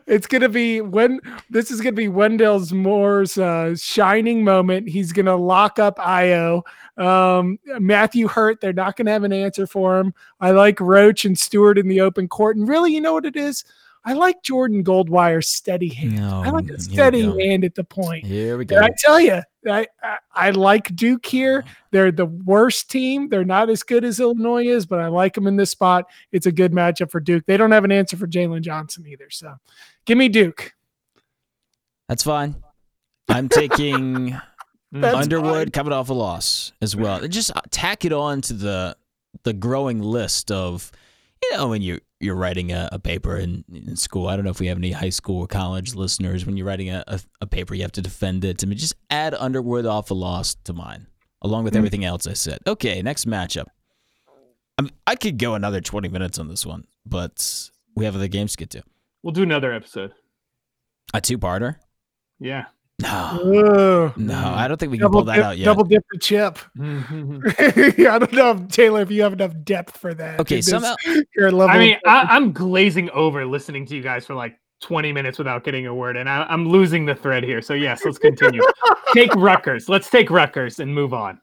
it's gonna be when this is gonna be Wendell Moore's uh, shining moment. He's gonna lock up Ayo. Um, Matthew Hurt. They're not gonna have an answer for him. I like Roach and Steward in the open court. And really, you know what it is? I like Jordan Goldwire's steady hand. I like a steady hand at the point. Here we go. And I tell you, I, I I like Duke here. Uh-huh. They're the worst team. They're not as good as Illinois is, but I like them in this spot. It's a good matchup for Duke. They don't have an answer for Jalen Johnson either. So, give me Duke. That's fine. I'm taking <laughs> Underwood fine. coming off a loss as well. Just tack it on to the the growing list of you know when you you're writing a, a paper in, in school. I don't know if we have any high school or college listeners. When you're writing a, a, a paper, you have to defend it. I mean, just add Underwood off a loss to mine, along with Mm. everything else I said. Okay, next matchup. I mean, I could go another 20 minutes on this one, but we have other games to get to. We'll do another episode. A two-parter? Yeah. No, Ugh. no, I don't think we can Double pull that dip, out yet. double dip the chip. <laughs> <laughs> I don't know, if, Taylor, if you have enough depth for that. Okay, somehow <laughs> your level I mean, I, I'm glazing over listening to you guys for like 20 minutes without getting a word, and I, I'm losing the thread here. So yes, let's continue. take Rutgers. Let's take Rutgers and move on.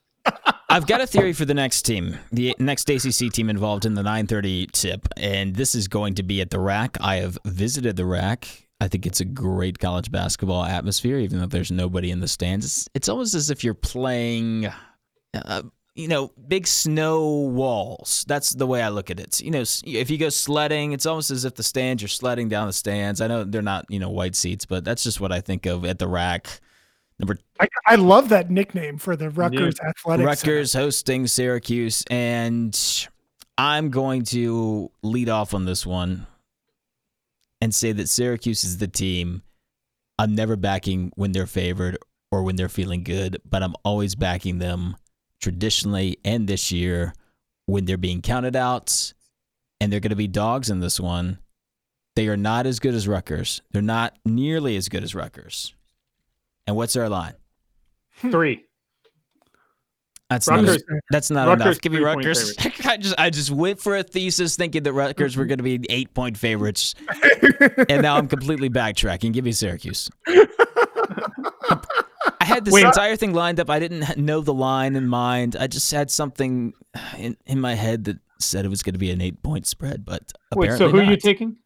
I've got a theory for the next team, the next ACC team involved in the 9:30 tip, and this is going to be at the Rack. I have visited the Rack. I think it's a great college basketball atmosphere, even though there's nobody in the stands. It's, it's almost as if you're playing, uh, you know, big snow walls. That's the way I look at it. You know, if you go sledding, it's almost as if the stands you're sledding down the stands. I know they're not, you know, white seats, but that's just what I think of at the Rack. Number I, I love that nickname for the Rutgers Athletics. Center. Rutgers hosting Syracuse, and I'm going to lead off on this one and say that Syracuse is the team I'm never backing when they're favored or when they're feeling good, but I'm always backing them traditionally and this year when they're being counted out, and they're going to be dogs in this one. They are not as good as Rutgers. They're not nearly as good as Rutgers. And what's our line? Three. That's not, Rutgers. that's not Rutgers enough. Give me Rutgers. <laughs> I just I just went for a thesis thinking that Rutgers were going to be eight point favorites, <laughs> and now I'm completely backtracking. Give me Syracuse. I had this Wait. entire thing lined up. I didn't know the line in mind. I just had something in, in my head that said it was going to be an eight point spread, but Wait, so who are you taking?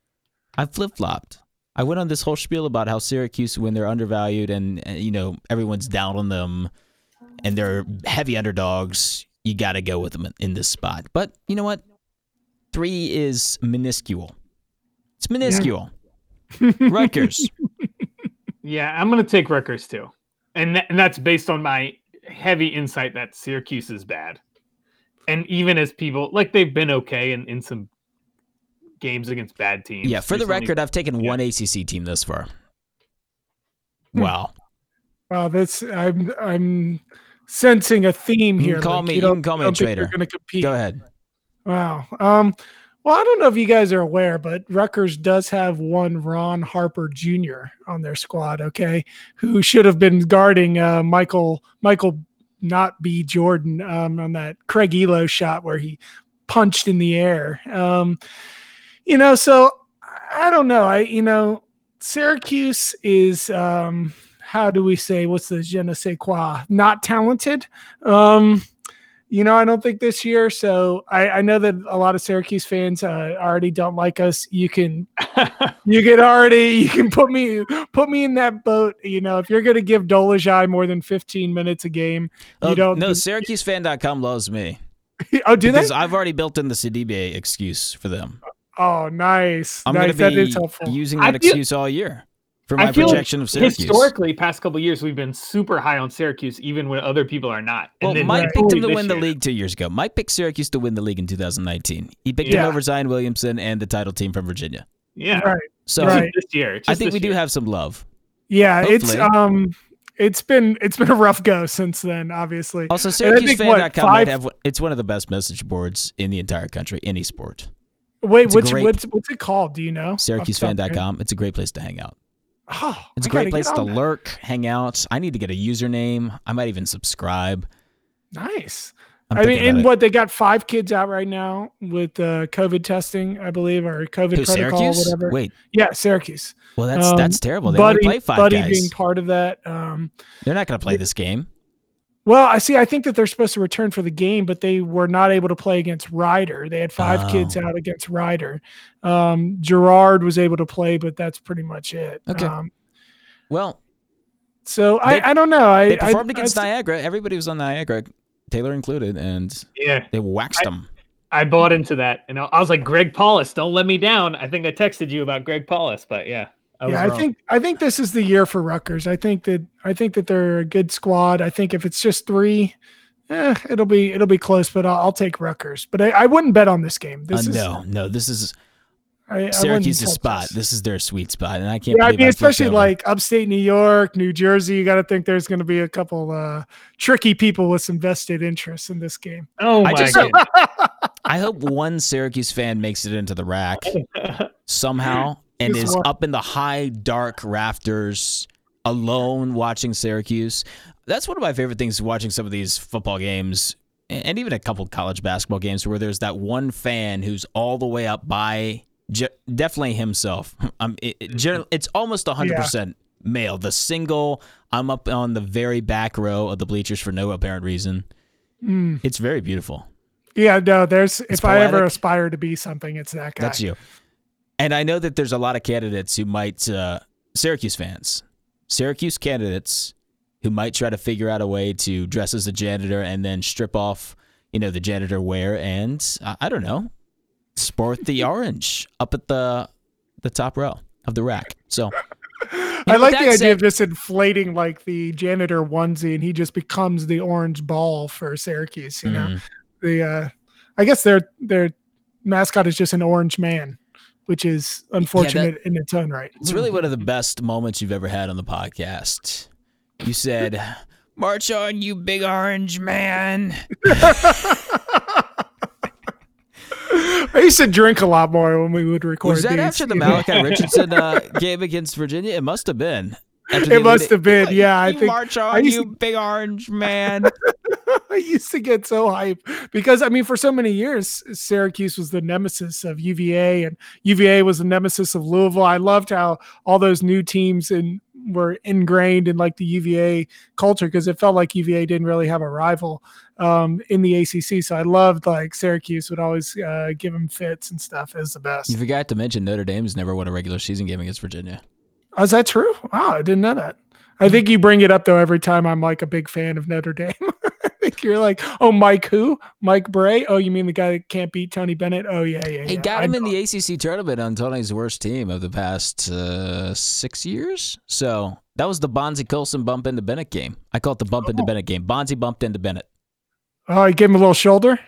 I flip flopped. I went on this whole spiel about how Syracuse, when they're undervalued and, and you know everyone's down on them, and they're heavy underdogs, you got to go with them in, in this spot. But you know what? Three is minuscule. It's minuscule. <laughs> Rutgers. Yeah, I'm going to take Rutgers too. And, tha- and that's based on my heavy insight that Syracuse is bad. And even as people, like they've been okay in, in some games against bad teams. Yeah. For the recently. record, I've taken Yeah. one ACC team this far. Hmm. Wow. Wow, that's I'm I'm sensing a theme You here. call like, me- you don't- can call me a traitor. Going to compete. Go ahead. Wow. Um. Well, I don't know if you guys are aware, but Rutgers does have one Ron Harper Jr. on their squad. Okay, who should have been guarding uh, Michael Michael not B Jordan um, on that Craig Ehlo shot where he punched in the air. Um, you know, so I don't know. I you know Syracuse is um, how do we say what's the je ne sais quoi? Not talented. Um, you know, I don't think this year. So I, I know that a lot of Syracuse fans uh, already don't like us. You can <laughs> you can already you can put me put me in that boat. You know, if you're going to give Dolezaj more than 15 minutes a game, you Oh, don't. no, do- SyracuseFan.com loves me <laughs> oh, do they? because I've already built in the Sidibe excuse for them. Oh, nice. I'm nice. going to is be helpful. using I that feel- excuse all year for I my feel like of Syracuse. Historically, past couple years, we've been super high on Syracuse, even when other people are not. And Well, then Mike picked him to this win the league two years ago. Mike picked Syracuse to win the league in 2019. He picked him Yeah. over Zion Williamson and the title team from Virginia. Yeah, Right. So Right. this year. it's I think this we do have some love. Yeah, it's um, it's been it's been a rough go since then. Obviously, Also, And I think, what, SyracuseFan.com might have it's one of the best message boards in the entire country, any sport. wait, it's a what's great- what's what's it called? Do you know? Off the top of your head? SyracuseFan.com. It's a great place to hang out. Oh, <sighs> It's a I great place to that. lurk, hang out. I need to get a username. I might even subscribe. Nice. I'm I mean, and what they got five kids out right now with uh, COVID testing, I believe, or COVID Who, protocol, Syracuse? whatever. Wait, Yeah, Syracuse. well that's Um, that's terrible. They Buddy, play five Buddy guys. being part of that. Um, They're not going to play this game. Well, I see. I think that they're supposed to return for the game, but they were not able to play against Rider. They had five kids Oh. out against Rider. Um, Girard was able to play, but that's pretty much it. Okay. Um, Well, so They- I, I don't know. I they performed I, against I, Niagara. Everybody was on Niagara, Taylor included, and Yeah, they waxed them. I bought into that, and I I was like, Greg Paulus, don't let me down. I think I texted you about Greg Paulus, but yeah, I yeah, I wrong. think I think this is the year for Rutgers. I think that I think that they're a good squad. I think if it's just three, eh, it'll be it'll be close. But I'll, I'll take Rutgers. But I, I wouldn't bet on this game. This Uh, is no, no, this is I, I Syracuse's touch spot. this. This is their sweet spot, and I can't Yeah, I mean, I especially like upstate New York, New Jersey. You got to think there's going to be a couple uh, tricky people with some vested interests in this game. Oh I my just- god. I hope one Syracuse fan makes it into the rack <laughs> somehow and Just is one. up in the high dark rafters alone watching Syracuse. That's one of my favorite things watching some of these football games and even a couple college basketball games where there's that one fan who's all the way up by definitely himself. <laughs> Um, it, it, it's almost 100% male. The single, I'm up on the very back row of the bleachers for no apparent reason. Mm. It's very beautiful. Yeah, no, there's if I ever aspire to be something, it's that guy. That's you. And I know that there's a lot of candidates who might, uh, Syracuse fans, Syracuse candidates who might try to figure out a way to dress as a janitor and then strip off, you know, the janitor wear and uh, I don't know, sport the <laughs> orange up at the the top row of the rack. So <laughs> I know, like the idea said- of just inflating like the janitor onesie, and he just becomes the orange ball for Syracuse. You know, mm, the uh, I guess their their mascot is just an orange man, which is unfortunate in its own right. it's really one of the best moments you've ever had on the podcast. You said, "March on, you big orange man." <laughs> I used to drink a lot more when we would record. Was that these, after the? Malachi <laughs> Richardson uh, game against Virginia? It must have been. After the It must have been, You- <laughs> yeah, I think- march I on, used you big orange man. <laughs> I used to get so hype because I mean, for so many years, Syracuse was the nemesis of UVA, and UVA was the nemesis of Louisville. I loved how all those new teams and were ingrained in like the UVA culture because it felt like UVA didn't really have a rival um, in the ACC. So I loved like Syracuse would always uh, give them fits and stuff as the best. you forgot to mention Notre Dame's never won a regular season game against Virginia. Oh, is that true? Wow, I didn't know that. I think you bring it up though every time I'm like a big fan of Notre Dame. <laughs> I think you're like, oh, Mike who? Mike Brey? Oh, you mean the guy that can't beat Tony Bennett? Oh yeah, yeah. He yeah. got I him in know. the ACC tournament on Tony's worst team of the past uh, six years. So that was the Bonzi Colson bump into Bennett game. I call it the bump into Oh. Bennett game. Bonzi bumped into Bennett. Oh, he gave him a little shoulder.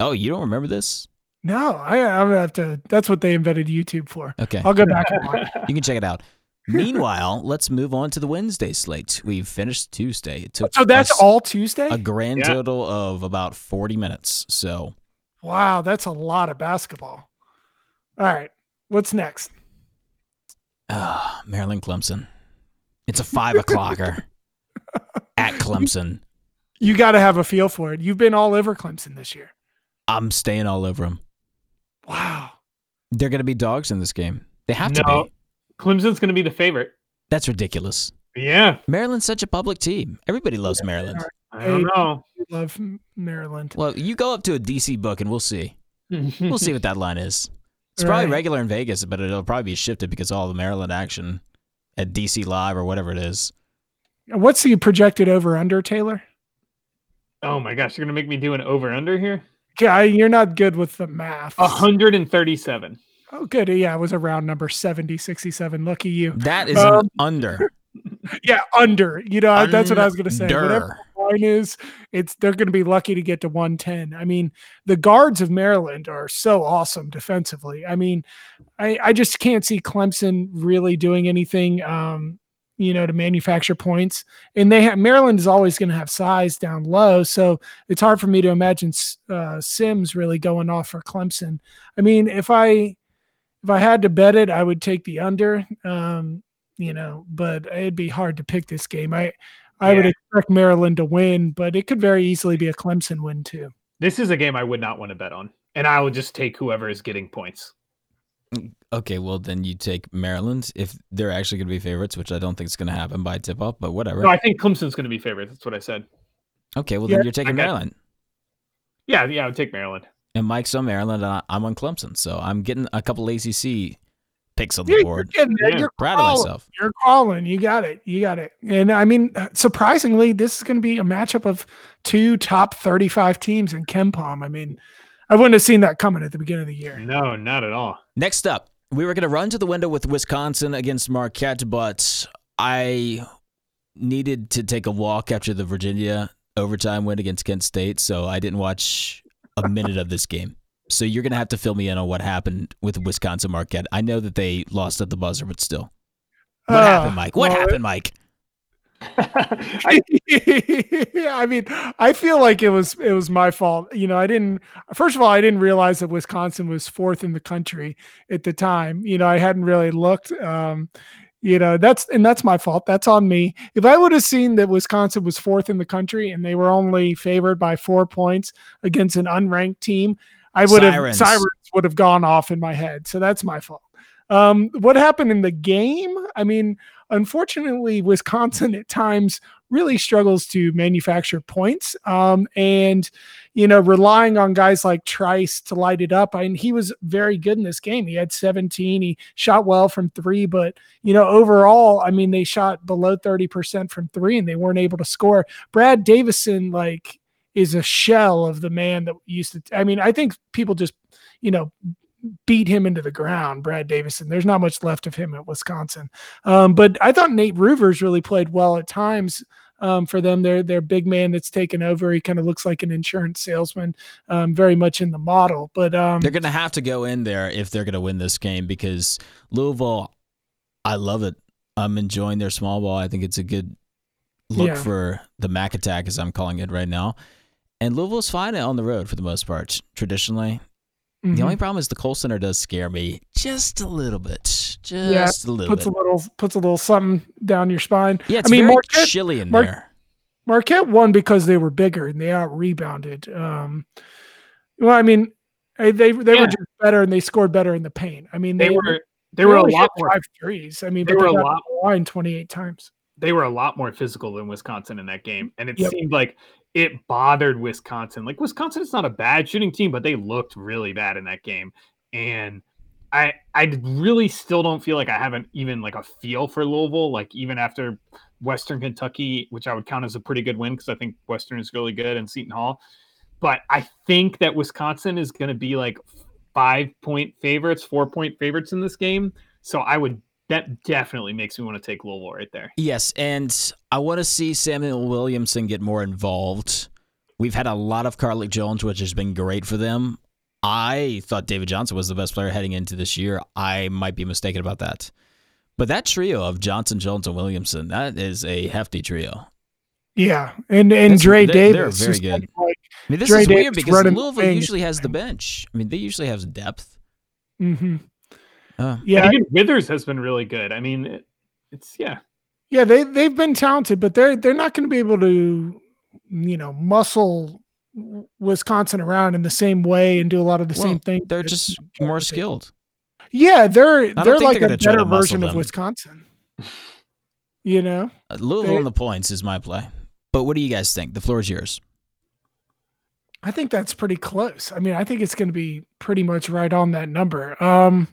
Oh, you don't remember this? No, I, I'm gonna have to. That's what they invented YouTube for. Okay. I'll go back and watch. You can check it out. Meanwhile, let's move on to the Wednesday slate. We've finished Tuesday. It took So that's us all Tuesday. a grand Yeah. total of about 40 minutes. So Wow, that's a lot of basketball. All right, what's next? uh, Maryland Clemson. It's a five o'clocker <laughs> at Clemson. You got to have a feel for it. You've been all over Clemson this year. I'm staying all over them. Wow. They're going to be dogs in this game. They have to be. Clemson's going to be the favorite. That's ridiculous. Yeah, Maryland's such a public team. Everybody loves Maryland. I don't know. I love Maryland. Well, you go up to a DC book and we'll see. We'll see what that line is. It's probably Right. regular in Vegas, but it'll probably be shifted because of all the Maryland action at DC Live or whatever it is. What's the projected over under, Taylor? oh my gosh, you're going to make me do an over under here. Yeah, you're not good with the math. 137. Oh, good. Yeah, it was around number 70, 67. Lucky you. That is Um, under. <laughs> Yeah, under. You know, that's what I was going to say. Whatever the line is, it's they're going to be lucky to get to 110. I mean, the guards of Maryland are so awesome defensively. I mean, I, I just can't see Clemson really doing anything, um, you know, to manufacture points. And they have Maryland is always going to have size down low, so it's hard for me to imagine uh, Simms really going off for Clemson. I mean, if I if I had to bet it, I would take the under. Um, you know, but it'd be hard to pick this game. I I would expect Maryland to win, but it could very easily be a Clemson win too. This is a game I would not want to bet on, and I will just take whoever is getting points. Okay, well then you take Maryland if they're actually going to be favorites, which I don't think is going to happen by tip off, but whatever. No, I think Clemson's going to be favorites. That's what I said. Okay, well Yeah, then you're taking I got- Maryland. Yeah, yeah, I would take Maryland. And Mike's on Maryland, and I- I'm on Clemson, so I'm getting a couple ACC picks on the You're, you're board. getting there. Yeah, You're Proud of crawling. myself. You're crawling. You got it. You got it. And I mean, uh, surprisingly, this is going to be a matchup of two top 35 teams in KenPom. I mean, I wouldn't have seen that coming at the beginning of the year. No, not at all. Next up, we were going to run to the window with Wisconsin against Marquette, but I needed to take a walk after the Virginia overtime win against Kent State, so I didn't watch a minute of this game. So you're going to have to fill me in on what happened with Wisconsin Marquette. I know that they lost at the buzzer, but still. What Uh, happened, Mike? What well, happened, Mike? <laughs> I, <laughs> I mean, I feel like it was it was my fault. You know, I didn't. First of all, I didn't realize that Wisconsin was fourth in the country at the time. You know, I hadn't really looked. Um, you know, that's and that's my fault. That's on me. If I would have seen that Wisconsin was fourth in the country and they were only favored by four points against an unranked team, I would have Sirens. sirens would have gone off in my head. So that's my fault. Um, what happened in the game? I mean, unfortunately, Wisconsin at times really struggles to manufacture points. Um, and, you know, relying on guys like Trice to light it up. I mean, he was very good in this game. He had 17. He shot well from three, but, you know, overall, I mean, they shot below 30% from three and they weren't able to score. Brad Davison, like, is a shell of the man that used to. I mean, I think people just, you know, beat him into the ground, Brad Davison. There's not much left of him at Wisconsin. Um, but I thought Nate Reuvers really played well at times um, for them. They're their big man that's taken over. He kind of looks like an insurance salesman, um, very much in the model. But um, They're going to have to go in there if they're going to win this game because Louisville, I love it. I'm enjoying their small ball. I think it's a good look Yeah. for the Mac attack, as I'm calling it right now. And Louisville's fine on the road for the most part, traditionally. Mhm. The only problem is the Kohl Center does scare me just a little bit. Just a little puts bit. a little puts a little something down your spine. yeah, it's I mean, very Marquette- chilly in Mar- there. Marquette won because they were bigger and they out rebounded. Um, well, I mean, they they Yeah. were just better and they scored better in the paint. I mean, they they, were they were a lot more five threes. I mean, they but were a lot- line 28 times. they were a lot more physical than Wisconsin in that game, and it Yep. seemed like it bothered Wisconsin. Like Wisconsin is not a bad shooting team, but they looked really bad in that game, and I I really still don't feel like I haven't even like a feel for Louisville. Like even after Western Kentucky, which I would count as a pretty good win because I think Western is really good and Seton Hall, but I think that Wisconsin is going to be like five point favorites, four point favorites in this game. So I would that definitely makes me want to take Louisville right there. Yes, and I want to see Samuel Williamson get more involved. We've had a lot of Carlik Jones, which has been great for them. I thought David Johnson was the best player heading into this year. I might be mistaken about that. But that trio of Johnson, Jones, and Williamson, that is a hefty trio. Yeah, and and That's- Dre they- they're very good. Like, I mean, this Dre is weird Davis because Louisville thing. usually has the bench. I mean, they usually have depth. mhm. Uh, Yeah, And even Withers has been really good. I mean, it, it's yeah. yeah, they they've been talented, but they're they're not going to be able to, you know, muscle Wisconsin around in the same way and do a lot of the Well, same things. they're just more skilled. Yeah, they're they're like they're a gonna try to better muscle version of. Wisconsin. You know, Uh, Louisville They- on the points is my play. But what do you guys think? The floor is yours. I think that's pretty close. I mean, I think it's going to be pretty much right on that number. Um,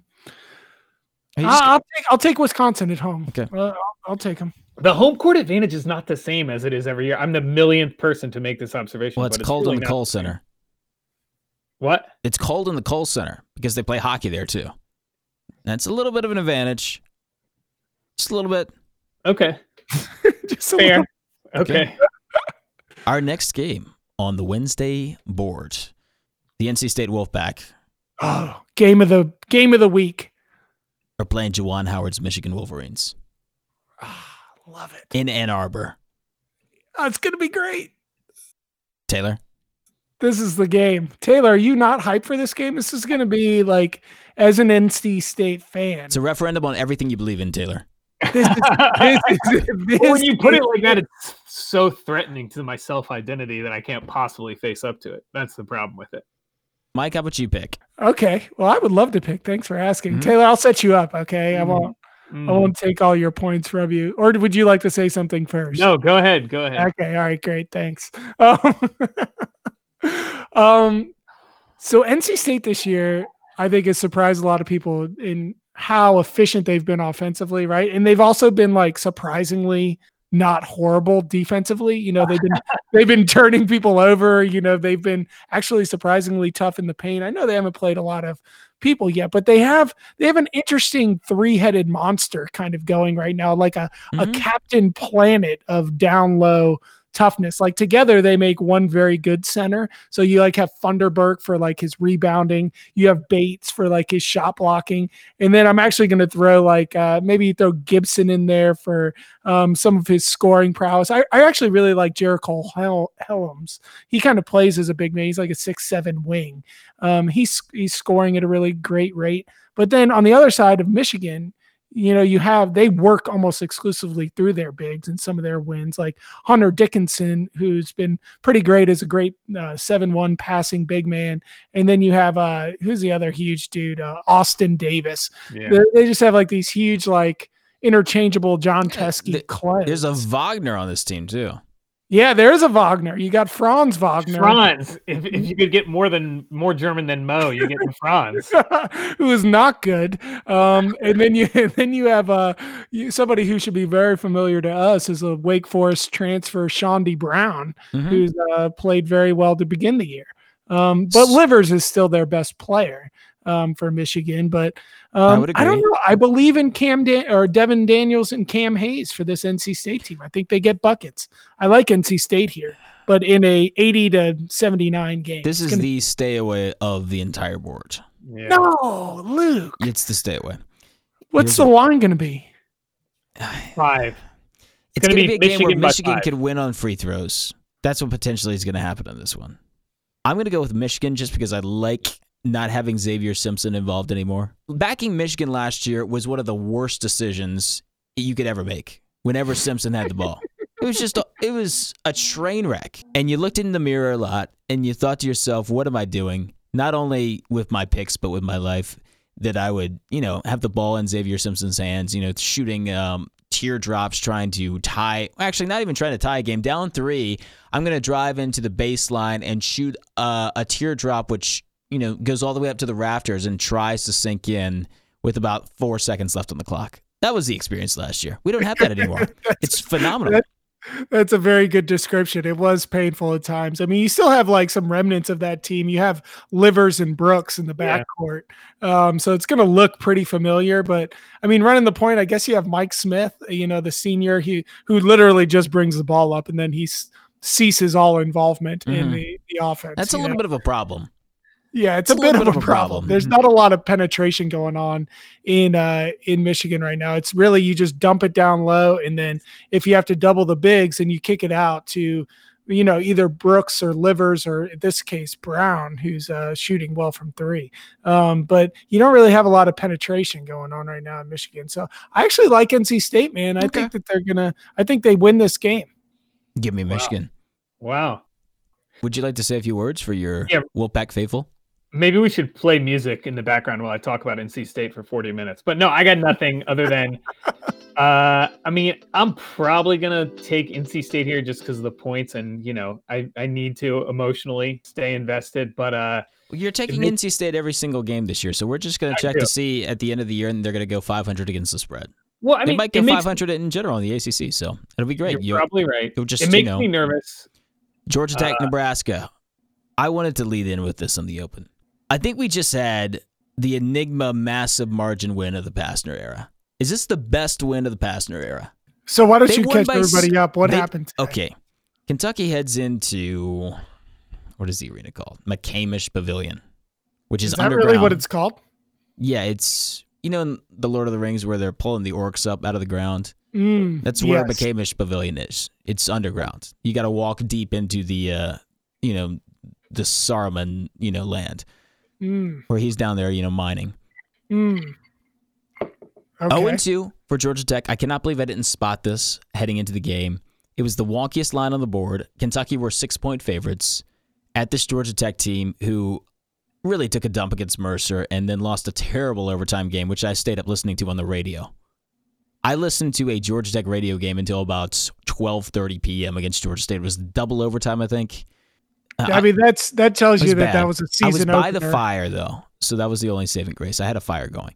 Hey, just- I- I'll take I'll take Wisconsin at home. Okay. Uh, I'll, I'll take them. The home court advantage is not the same as it is every year. I'm the millionth person to make this observation. well, it's but cold really in the not Kohl. Center. What? It's cold in the Kohl Center because they play hockey there too. That's a little bit of an advantage. Just a little bit. Okay, <laughs> Just fair. little- Okay. <laughs> Our next game on the Wednesday board, the NC State Wolfpack Oh, game of the game of the week. Are playing Juwan Howard's Michigan Wolverines Ah, love it. in Ann Arbor. Oh, it's going to be great. Taylor, This is the game. Taylor, are you not hyped for this game? This is going to be like, as an NC State fan. it's a referendum on everything you believe in, Taylor. This is, this is, <laughs> this when you put it like that, it's so threatening to my self identity that I can't possibly face up to it. That's the problem with it. Mike, how about you pick? Okay. Well, I would love to pick. Thanks for asking. Mhm. Taylor, I'll set you up. Okay. I Mhm. won't I Mm. won't take all your points from you. Or would you like to say something first? No, go ahead. Go ahead. Okay. All right. Great. Thanks. <laughs> Um, um, so NC State this year, I think, has surprised a lot of people in how efficient they've been offensively, right? And they've also been like surprisingly not horrible defensively. You know, they've been <laughs> they've been turning people over. You know, they've been actually surprisingly tough in the paint. I know they haven't played a lot of people yet, but they have they have an interesting three-headed monster kind of going right now, like a a Mhm. Captain Planet of down low toughness. Like together they make one very good center. So you like have Funderburk for like his rebounding, you have Bates for like his shot blocking, and then I'm actually going to throw like uh maybe throw Gibson in there for um some of his scoring prowess. I, I actually really like Jericho Hel- Helms. He kind of plays as a big man. He's like a six seven wing. Um, he's he's scoring at a really great rate. But then on the other side of Michigan, you know, you have they work almost exclusively through their bigs and some of their wins, like Hunter Dickinson, who's been pretty great as a great uh, seven one passing big man, and then you have uh, who's the other huge dude, uh, Austin Davis. Yeah. They, they just have like these huge like interchangeable John Yeah, Teske th- clays. There's a Wagner on this team too. Yeah, there's a Wagner. You got Franz Wagner. Franz. If, if you could get more than more German than Mo, you get Franz. <laughs> who is not good. Um, and then you <laughs> and then you have uh, you, somebody who should be very familiar to us is a Wake Forest transfer, Chaundee Brown, Mhm. who's uh, played very well to begin the year. Um, but Livers is still their best player um, for Michigan. But um, would I, don't know. I believe in Cam Dan- or Devin Daniels and Cam Hayes for this NC State team. I think they get buckets. I like NC State here, but in a 80 to 79 game. This is gonna- the stay away of the entire board. Yeah. no, Luke. It's the stay away. What's Here's the line going to be? <sighs> Five. It's gonna going to be be a game where Michigan by five. could win on free throws. That's what potentially is going to happen on this one. I'm going to go with Michigan just because I like not having Xavier Simpson involved anymore. Backing Michigan last year was one of the worst decisions you could ever make whenever Simpson had the ball. It was just a, it was a train wreck. And you looked in the mirror a lot and you thought to yourself, what am I doing? Not only with my picks but with my life that I would, you know, have the ball in Xavier Simpson's hands, you know, shooting um, teardrops, trying to tie, actually, not even trying to tie a game. Down three, I'm going to drive into the baseline and shoot uh, a teardrop, which, you know, goes all the way up to the rafters and tries to sink in with about four seconds left on the clock. That was the experience last year. We don't have that anymore. <laughs> it's phenomenal. that- That's a very good description. It was painful at times. I mean, you still have like some remnants of that team. You have Livers and Brooks in the Yeah. backcourt. Um, so it's going to look pretty familiar. But I mean, running the point, I guess you have Mike Smith, you know, the senior he, who literally just brings the ball up and then he ceases all involvement in Mhm. the, the offense. That's a little know? bit of a problem. Yeah, it's, It's a, a bit, little of, a problem. There's Mhm. not a lot of penetration going on in uh in Michigan right now. It's really you just dump it down low and then if you have to double the bigs and you kick it out to you know either Brooks or Livers or in this case Brown who's uh shooting well from 3. Um but you don't really have a lot of penetration going on right now in Michigan. So I actually like NC State, man. I Okay. think that they're going to I think they win this game. Give me Wow. Michigan. Wow. Would you like to say a few words for your Yeah. Wolfpack faithful? Maybe we should play music in the background while I talk about NC State for 40 minutes. But no, I got nothing other than <laughs> uh I mean, I'm probably gonna take NC State here just because of the points and you know, I, I need to emotionally stay invested. But uh Well, You're taking makes- NC State every single game this year, so we're just going to check do. to see at the end of the year, and they're going to go 500 against the spread. well I they mean might it go makes- 500 in general in the ACC, so it'll be great. You're You- probably right. you'll just, it you makes know- me nervous. Georgia Tech, Uh, Nebraska. I wanted to lead in with this on the open. I think we just had the Enigma massive margin win of the Pastner era. Is this the best win of the Pastner era? So why don't They you catch everybody up? What they- happened? today? Okay. Kentucky heads into what is the arena called? McCamish Pavilion, which is, underground. Is that really what it's called? Yeah, it's you know in the Lord of the Rings where they're pulling the orcs up out of the ground. Mm, That's where yes. McCamish Pavilion is. It's underground. You got to walk deep into the uh, you know, the Saruman, you know, land Mm, where he's down there, you know, mining. mm. Okay. 0 2 for Georgia Tech. I cannot believe I didn't spot this heading into the game. It was the wonkiest line on the board. Kentucky were six point favorites at this Georgia Tech team who really took a dump against Mercer and then lost a terrible overtime game, which I stayed up listening to on the radio. I listened to a Georgia Tech radio game until about 12:30 p.m. against Georgia State. It was double overtime, I think. Uh, I mean, that's that tells you that bad. that was a I was season by the fire though, so that was the only saving grace. I had a fire going,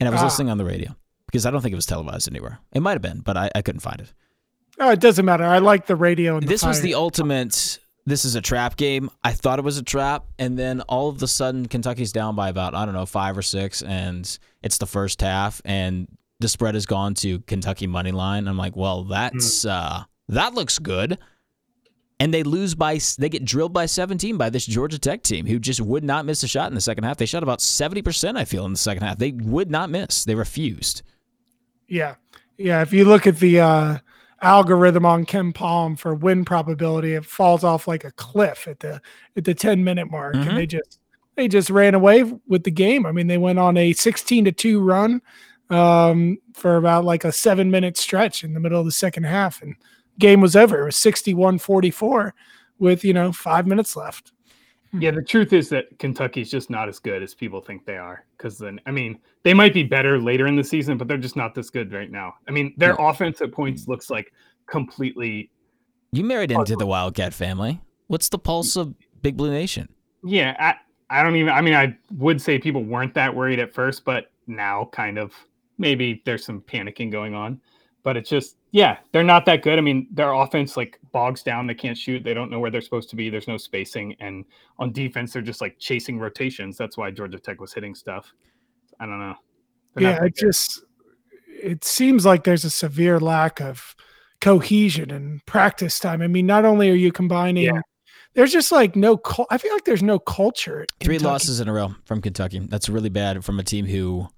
and I was Ah. listening on the radio because I don't think it was televised anywhere. It might have been, but I, I couldn't find it. Oh, it doesn't matter. I like the radio. And the this was the ultimate. This is a trap game. I thought it was a trap, and then all of a sudden, Kentucky's down by about I don't know five or six, and it's the first half, and the spread has gone to Kentucky money line. I'm like, well, that's uh, that looks good. And they lose by they get drilled by 17 by this Georgia Tech team who just would not miss a shot in the second half. They shot about 70%, I feel, in the second half. They would not miss. They refused. Yeah. Yeah. If you look at the uh, algorithm on KenPom for win probability, it falls off like a cliff at the at the 10 minute mark. Mhm. And they just they just ran away with the game. I mean, they went on a 16 to 2 run um, for about like a seven minute stretch in the middle of the second half. And game was over. It was 61 44 with, you know, five minutes left. Yeah, the truth is that Kentucky's just not as good as people think they are. Because then, I mean, they might be better later in the season, but they're just not this good right now. I mean, their offense at points looks like completely. You married into the Wildcat family. What's the pulse of Big Blue Nation? Yeah, I, I don't even. I mean, I would say people weren't that worried at first, but now kind of maybe there's some panicking going on. But it's just, yeah, they're not that good. I mean, their offense like bogs down. They can't shoot. They don't know where they're supposed to be. There's no spacing. And on defense, they're just like chasing rotations. That's why Georgia Tech was hitting stuff. I don't know. They're yeah, it just it seems like there's a severe lack of cohesion and practice time. I mean, not only are you combining, Yeah. there's just like no. Cul- I feel like there's no culture. at Three losses in a row from Kentucky. That's really bad from a team who,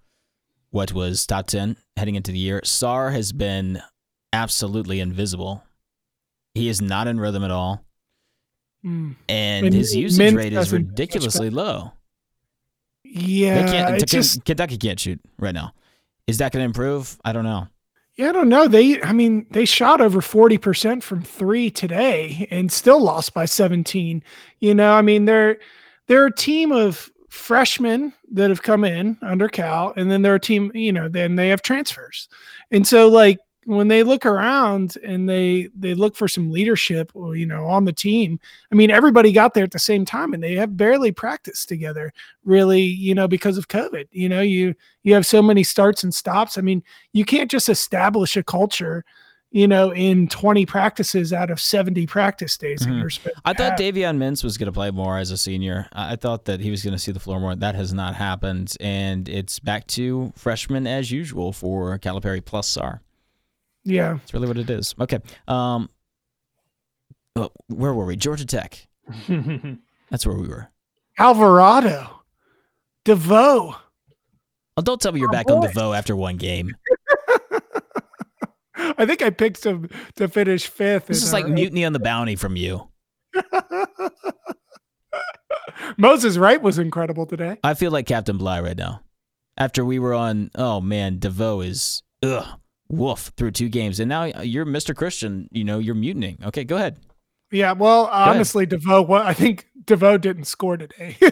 what was top 10 heading into the year. Sarr has been absolutely invisible. He is not in rhythm at all. Mm. And And his usage Mintz rate is ridiculously low. Yeah, They can't, just Kentucky can't shoot right now. Is that going to improve? I don't know. yeah. I don't know. They, I mean, they shot over forty percent from three today and still lost by seventeen. You know, I mean, they're they're a team of freshmen that have come in under Cal, and then they're a team. You know, then they have transfers, and so like when they look around and they they look for some leadership, or, you know, on the team. I mean, everybody got there at the same time, and they have barely practiced together, really. You know, because of COVID. You know, you you have so many starts and stops. I mean, you can't just establish a culture. You know, in 20 practices out of 70 practice days Mhm. you're I thought. Davion Mintz was going to play more as a senior. I I thought that he was going to see the floor more. That has not happened, and it's back to freshman as usual for Calipari plus Sarr. Yeah. That's really what it is. Okay. Um, oh, where were we? Georgia Tech. <laughs> That's where we were. Alvarado, DeVoe. Oh, don't tell me you're Oh, back on boy. DeVoe after one game. <laughs> I think I picked him to finish fifth. This is like mutiny on the bounty from you. <laughs> Moses Wright was incredible today. I feel like Captain Bligh right now. After we were on, oh man, DeVoe is ugh, woof through two games, and now you're Mr. Christian. You know you're mutinying. Okay, go ahead. Yeah, well, ahead. honestly, DeVoe. Well, I think DeVoe didn't score today. <laughs>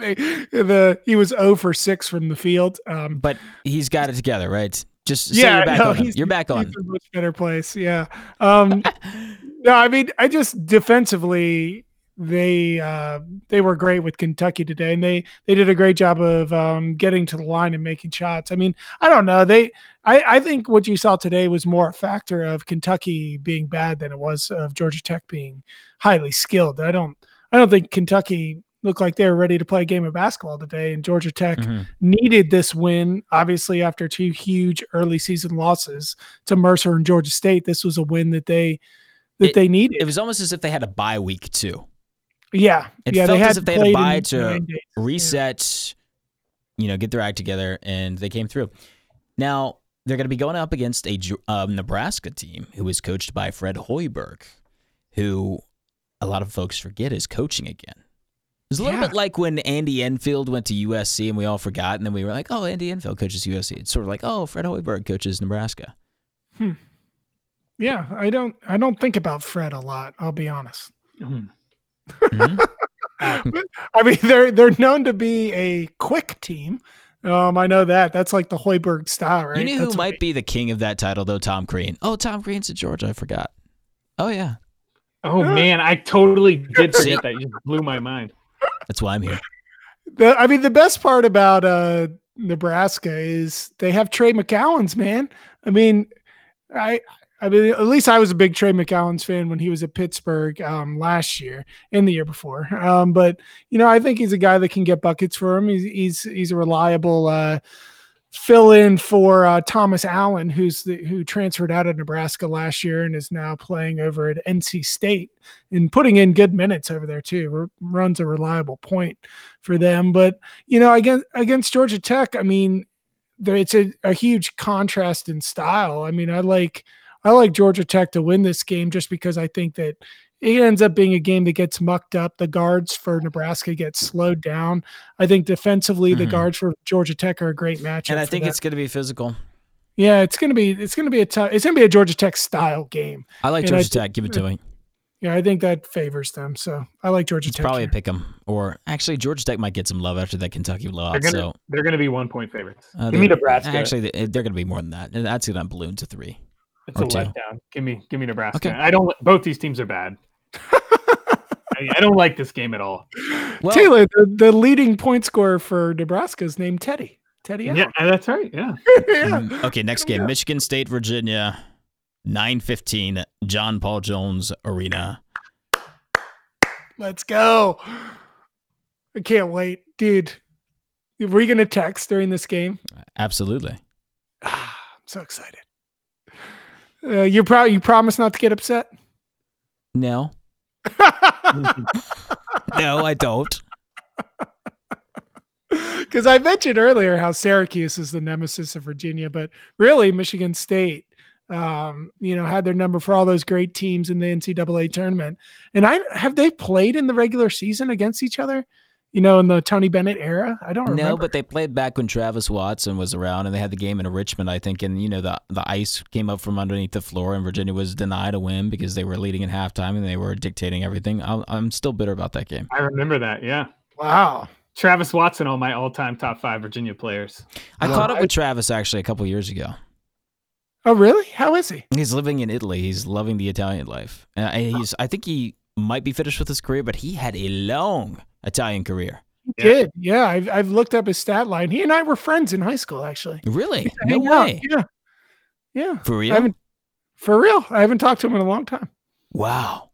They- the he was 0 for six from the field. Um, But he's got it together, right? Just say yeah, you're back no, on. he's- You're back on. He's in a much better place. Yeah. Um, <laughs> no, I mean, I just defensively they uh, they were great with Kentucky today, and they they did a great job of um, getting to the line and making shots. I mean, I don't know. They I, I think what you saw today was more a factor of Kentucky being bad than it was of Georgia Tech being highly skilled. I don't I don't think Kentucky looked like they were ready to play a game of basketball today, and Georgia Tech Mhm. needed this win, obviously, after two huge early season losses to Mercer and Georgia State. This was a win that they that It- they needed. It was almost as if they had a bye week too. Yeah, it yeah. felt they as if they had a played bye in to nine days. reset, you know, get their act together, and they came through. Now they're going to be going up against a um, Nebraska team who is coached by Fred Hoiberg, who a lot of folks forget is coaching again. It's a little Yeah. bit like when Andy Enfield went to USC and we all forgot, and then we were like, "Oh, Andy Enfield coaches USC." It's sort of like, "Oh, Fred Hoiberg coaches Nebraska." Hmm. Yeah, I don't I don't think about Fred a lot. I'll be honest. Mm. Mhm. <laughs> I mean, they're they're known to be a quick team. Um, I know that. That's like the Hoiberg style, right? You know who That's what might be the king of that title though? Tom Crean. Oh, Tom Crean's at Georgia. I forgot. Oh yeah, Oh Yeah. man, I totally <laughs> did See? forget that. You just blew my mind. that's why I'm here. The, I mean, the best part about uh, Nebraska is they have Trey McGowens man. I mean, I, I mean, at least I was a big Trey McAllen's fan when he was at Pittsburgh um, last year and the year before. Um, but you know, I think he's a guy that can get buckets for him. He's he's he's a reliable uh, fill in for uh, Thomas Allen, who's the, who transferred out of Nebraska last year and is now playing over at NC State and putting in good minutes over there too. R- runs a reliable point for them. But you know, against against Georgia Tech, I mean, there, it's a, a huge contrast in style. I mean, I like I like Georgia Tech to win this game just because I think that it ends up being a game that gets mucked up. The guards for Nebraska get slowed down. I think defensively, the Mhm. guards for Georgia Tech are a great matchup. And I think them. it's going to be physical. yeah, it's gonna be it's gonna be a tough. It's gonna be a Georgia Tech style game. I like And Georgia thi- Tech. Give it to me. Yeah, I think that favors them. So I like Georgia It's Tech. probably a here. pick 'em. Or actually, Georgia Tech might get some love after that Kentucky They're gonna So they're gonna be one point favorites. uh, Give me they're- Nebraska. Actually, they- they're going to be more than that. And that's going to balloon to three. It's or a two. letdown. Give me give me Nebraska. Okay. I don't. Both these teams are bad. <laughs> I, I don't like this game at all. Well, Taylor, the, the leading point scorer for Nebraska is named Teddy. Teddy. Yeah, that's right. Yeah. <laughs> yeah. Mm, Okay, next game, Michigan State, Virginia, nine fifteen, John Paul Jones Arena. Let's go. I can't wait, dude. Were you gonna text during this game? Absolutely. Ah, I'm so excited. Uh, you pro- you promise not to get upset. No, <laughs> no, I don't. Because I mentioned earlier how Syracuse is the nemesis of Virginia, but really Michigan State, um, you know, had their number for all those great teams in the NCAA tournament. And I have they played in the regular season against each other, you know, in the Tony Bennett era. I don't remember. No, but they played back when Travis Watson was around, and they had the game in Richmond, I think. And you know, the the ice came up from underneath the floor, and Virginia was denied a win because they were leading at halftime and they were dictating everything. i I'm still bitter about that game. I remember that. Yeah. wow. Travis Watson, all my all-time top five Virginia players. I Well, caught up with Travis actually a couple years ago. Oh, really? How is he? He's living in Italy. He's loving the Italian life. And I- he's I think he might be finished with his career, but he had a long Italian career. He Yeah. did. Yeah, I've, I've looked up his stat line. He and I were friends in high school, actually. Really? No hang out. way. Yeah. Yeah. For real? haven't, for real. I haven't talked to him in a long time. Wow.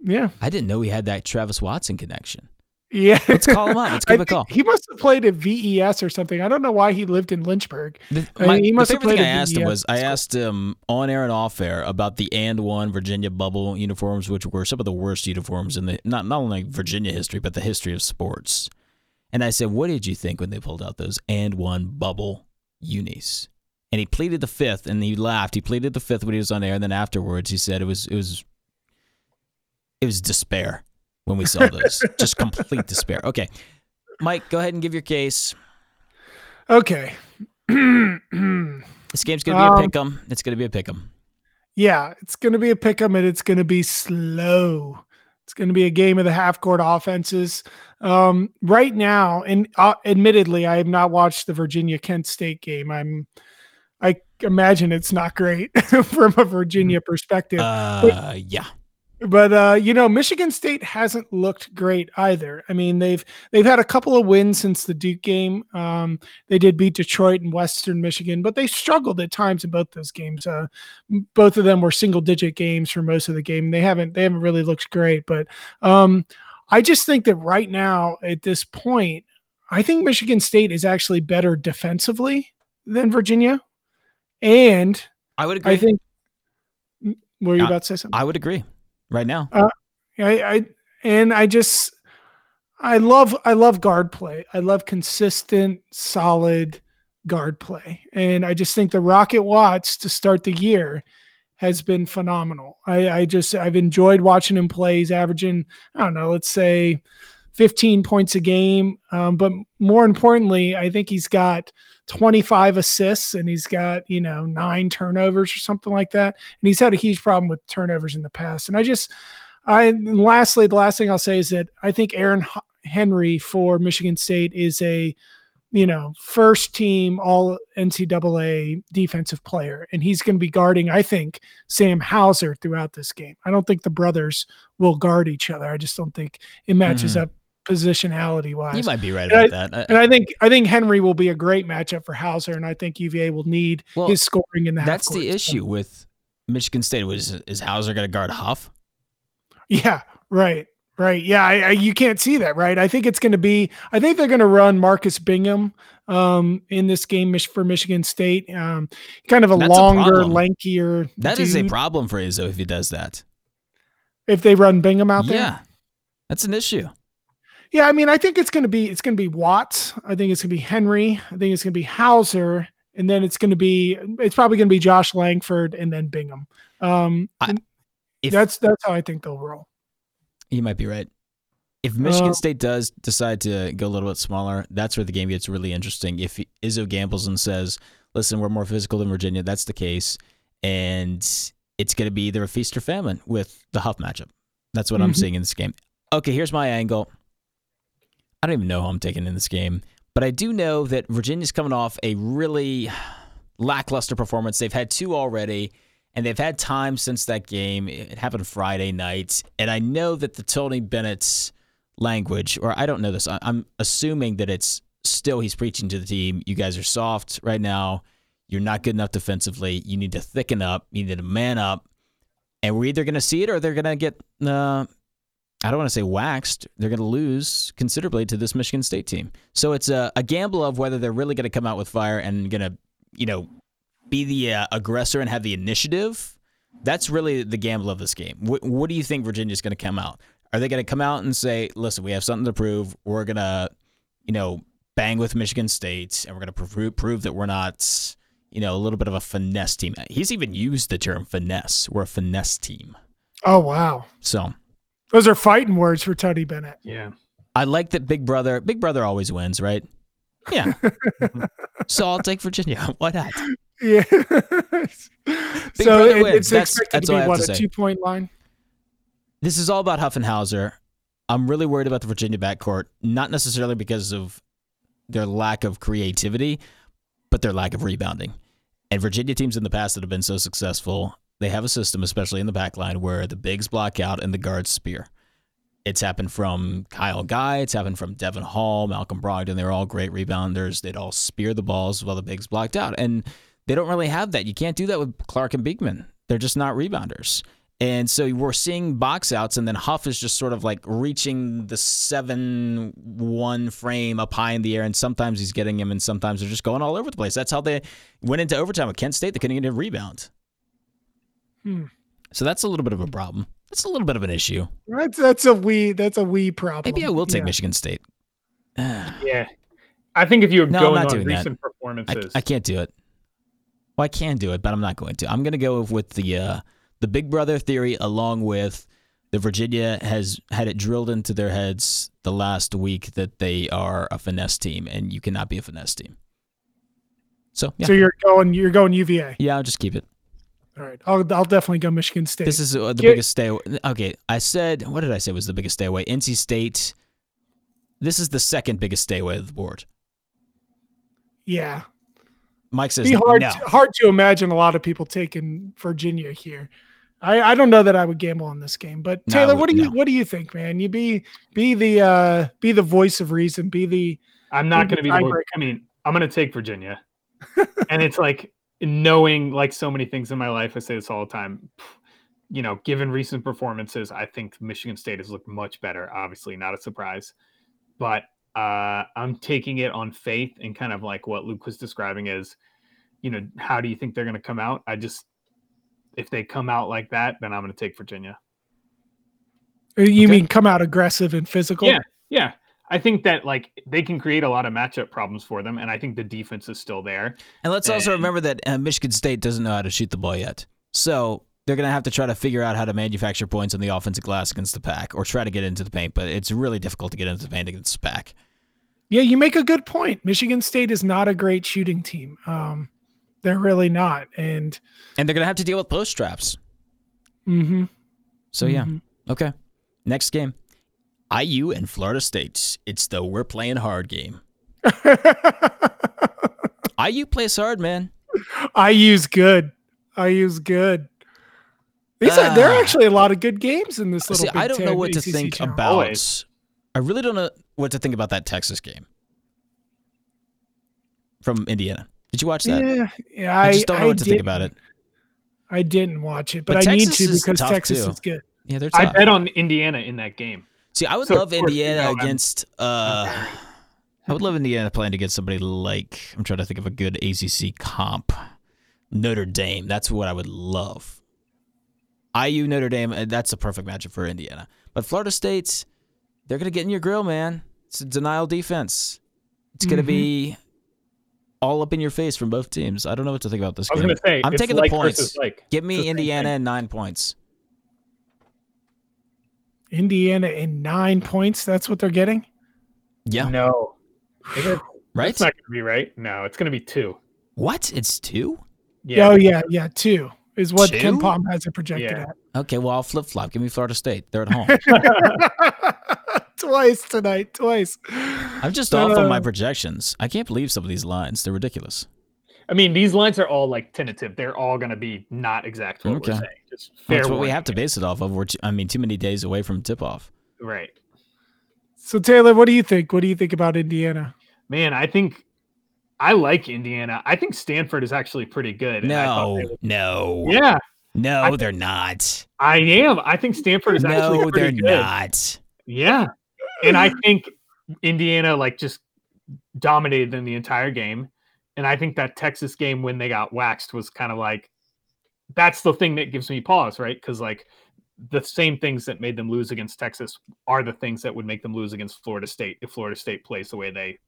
Yeah. I didn't know he had that Travis Watson connection. Yeah. Let's call him up. Let's <laughs> give him a call. He must have played at VES or something. I don't know why he lived in Lynchburg. The, I my, mean, he the must have favorite thing I played at asked him VES was I asked him on air and off air about the and one Virginia bubble uniforms, which were some of the worst uniforms in the not not only Virginia history but the history of sports. And I said, "What did you think when they pulled out those and one bubble unis?" And he pleaded the fifth, and he laughed. He pleaded the fifth when he was on air, and then afterwards he said it was it was it was despair when we saw those, <laughs> just complete despair. Okay, Mike, go ahead and give your case. Okay. This game's gonna be a Um, pick 'em. It's gonna be a pick 'em. yeah, it's going to be a pick 'em and it's going to be slow. It's going to be a game of the half court offenses. Um, right now, and uh, admittedly, I have not watched the Virginia Kent State game. I'm, I imagine it's not great <laughs> from a Virginia perspective. Uh, yeah. But uh, you know, Michigan State hasn't looked great either. I mean, they've they've had a couple of wins since the Duke game. Um, they did beat Detroit and Western Michigan, but they struggled at times in both those games. Uh, both of them were single digit games for most of the game. They haven't they haven't really looked great, but um, I just think that right now at this point, I think Michigan State is actually better defensively than Virginia, and I would agree. I think. Were you about to say something? I would agree. Right now. I, I and I just I love I love guard play. I love consistent, solid guard play. And I just think the Rocket Watts to start the year has been phenomenal. I, I just I've enjoyed watching him play. He's averaging, I don't know, let's say 15 points a game. Um, but more importantly, I think he's got 25 assists and he's got, you know, nine turnovers or something like that. And he's had a huge problem with turnovers in the past. And I just, I, lastly, the last thing I'll say is that I think Aaron Henry for Michigan State is a, you know, first team all NCAA defensive player. And he's going to be guarding, I think, Sam Hauser throughout this game. I don't think the brothers will guard each other. I just don't think it matches mm-hmm. up positionality wise. You might be right about I, that. and I think I think Henry will be a great matchup for Hauser, and I think UVA will need well, his scoring in the. That's the issue with Michigan State. Was is Hauser going to guard Huff? Yeah, right, right. Yeah, I, I, you can't see that, right? I think it's going to be. I think they're going to run Marcus Bingham um, in this game for Michigan State. Um, kind of a That's longer, a lankier. That dude. is a problem for Izzo if he does that. If they run Bingham out there, yeah, that's an issue. Yeah, I mean, I think it's going to be it's going to be Watts. I think it's going to be Henry. I think it's going to be Hauser, and then it's going to be it's probably going to be Josh Langford and then Bingham. Um, I, if, that's that's how I think they'll roll. You might be right. If Michigan uh, State does decide to go a little bit smaller, that's where the game gets really interesting. If Izzo gambles and says, "Listen, we're more physical than Virginia," that's the case, and it's going to be either a feast or famine with the Huff matchup. That's what mm-hmm. I'm seeing in this game. Okay, here's my angle. I don't even know who I'm taking in this game, but I do know that Virginia's coming off a really lackluster performance. They've had two already, and they've had time since that game. It happened Friday night, and I know that the Tony Bennett's language, or I don't know this, I'm assuming that it's still he's preaching to the team. You guys are soft right now. You're not good enough defensively. You need to thicken up. You need to man up. And we're either going to see it or they're going to get uh, I don't want to say waxed. They're going to lose considerably to this Michigan State team. So it's a, a gamble of whether they're really going to come out with fire and going to, you know, be the uh, aggressor and have the initiative. That's really the gamble of this game. What, what do you think Virginia's going to come out? Are they going to come out and say, "Listen, we have something to prove. We're going to, you know, bang with Michigan State, and we're going to prove, prove that we're not, you know, a little bit of a finesse team." He's even used the term finesse. We're a finesse team. Oh wow! So those are fighting words for Tony Bennett. Yeah. I like that Big Brother. Big Brother always wins, right? Yeah. <laughs> so I'll take Virginia. <laughs> Why not? Yeah. <laughs> so it, it's that's, expected that's to be what to a two point line. This is all about Huff and Hauser. I'm really worried about the Virginia backcourt, not necessarily because of their lack of creativity, but their lack of rebounding. And Virginia teams in the past that have been so successful they have a system, especially in the back line, where the bigs block out and the guards spear. It's happened from Kyle Guy. It's happened from Devin Hall, Malcolm Brogdon. They're all great rebounders. They'd all spear the balls while the bigs blocked out. And they don't really have that. You can't do that with Clark and Beekman. They're just not rebounders. And so we're seeing box outs, and then Huff is just sort of like reaching the 7 1 frame up high in the air, and sometimes he's getting him, and sometimes they're just going all over the place. That's how they went into overtime with Kent State. They couldn't get a rebound. Hmm. So that's a little bit of a problem. That's a little bit of an issue. That's that's a wee that's a wee problem. Maybe I will take yeah. Michigan State. <sighs> yeah, I think if you were no, going on recent that. performances, I, I, can't do it. Well, I can do it, but I'm not going to. I'm going to go with the uh, the Big Brother theory, along with the Virginia has had it drilled into their heads the last week that they are a finesse team, and you cannot be a finesse team. So, yeah. so you're going you're going UVA. Yeah, I'll just keep it. All right, I'll I'll definitely go Michigan State. This is uh, the Get, biggest stay. Okay, I said what did I say was the biggest stay away? NC State. This is the second biggest stay away of the board. Yeah. Mike says Be hard no. to, hard to imagine a lot of people taking Virginia here. I, I don't know that I would gamble on this game, but Taylor, no, what do you no. what do you think, man? You be be the uh be the voice of reason, be the I'm not going to be the I mean, I'm going to take Virginia. <laughs> and it's like knowing like so many things in my life, I say this all the time. You know, given recent performances, I think Michigan State has looked much better. Obviously, not a surprise, but uh, I'm taking it on faith and kind of like what Luke was describing as, you know, how do you think they're going to come out? I just, if they come out like that, then I'm going to take Virginia. You okay. mean come out aggressive and physical? Yeah, yeah. I think that like they can create a lot of matchup problems for them, and I think the defense is still there. And let's and, also remember that uh, Michigan State doesn't know how to shoot the ball yet. So they're going to have to try to figure out how to manufacture points on the offensive glass against the pack or try to get into the paint, but it's really difficult to get into the paint against the pack. Yeah, you make a good point. Michigan State is not a great shooting team. Um, they're really not, and and they're going to have to deal with post traps. Mm-hmm. So yeah, mm-hmm. okay. Next game, IU and Florida State. It's the we're playing hard game. <laughs> IU plays hard, man. IU's good. IU's good. These uh, are, there are ah. actually a lot of good games in this little. See, I don't know what ACC to think channel. about. Always. I really don't know what to think about that Texas game from Indiana. Did you watch that? Yeah, yeah I just don't know I what to think about it. I didn't watch it, but, but I need to because Texas too. is good. Yeah, they're tough. I bet on Indiana in that game. See, I would so love Indiana against. Uh, I would love Indiana playing against somebody like I'm trying to think of a good ACC comp. Notre Dame. That's what I would love. IU Notre Dame. Uh, that's a perfect matchup for Indiana. But Florida State, they're gonna get in your grill, man. It's a denial defense. It's gonna mm-hmm. be all up in your face from both teams. I don't know what to think about this I was game. gonna say I'm taking like the points. Like. Give me Indiana and nine points. Indiana in nine points. That's what they're getting. Yeah. No. <sighs> right. It's not going to be right. No, it's going to be two. What? It's two. Yeah. Oh yeah, yeah. Two is what two? KenPom has it projected yeah. at. Okay, well I'll flip flop. Give me Florida State. They're at home. <laughs> twice tonight. Twice. I'm just off on my projections. I can't believe some of these lines. They're ridiculous. I mean, these lines are all like tentative. They're all going to be not exact what okay. we're saying. Just fair. That's what we have to base it off of. We're, I mean, too many days away from tip off. Right. So Taylor, what do you think? What do you think about Indiana? Man, I think I like Indiana. I think Stanford is actually pretty good. No, no. Yeah. No, I, they're not. I am. I think Stanford is no, actually No, they're good. not. Yeah. And I think Indiana like just dominated them the entire game. And I think that Texas game when they got waxed was kind of like that's the thing that gives me pause, right? Because like the same things that made them lose against Texas are the things that would make them lose against Florida State if Florida State plays the way they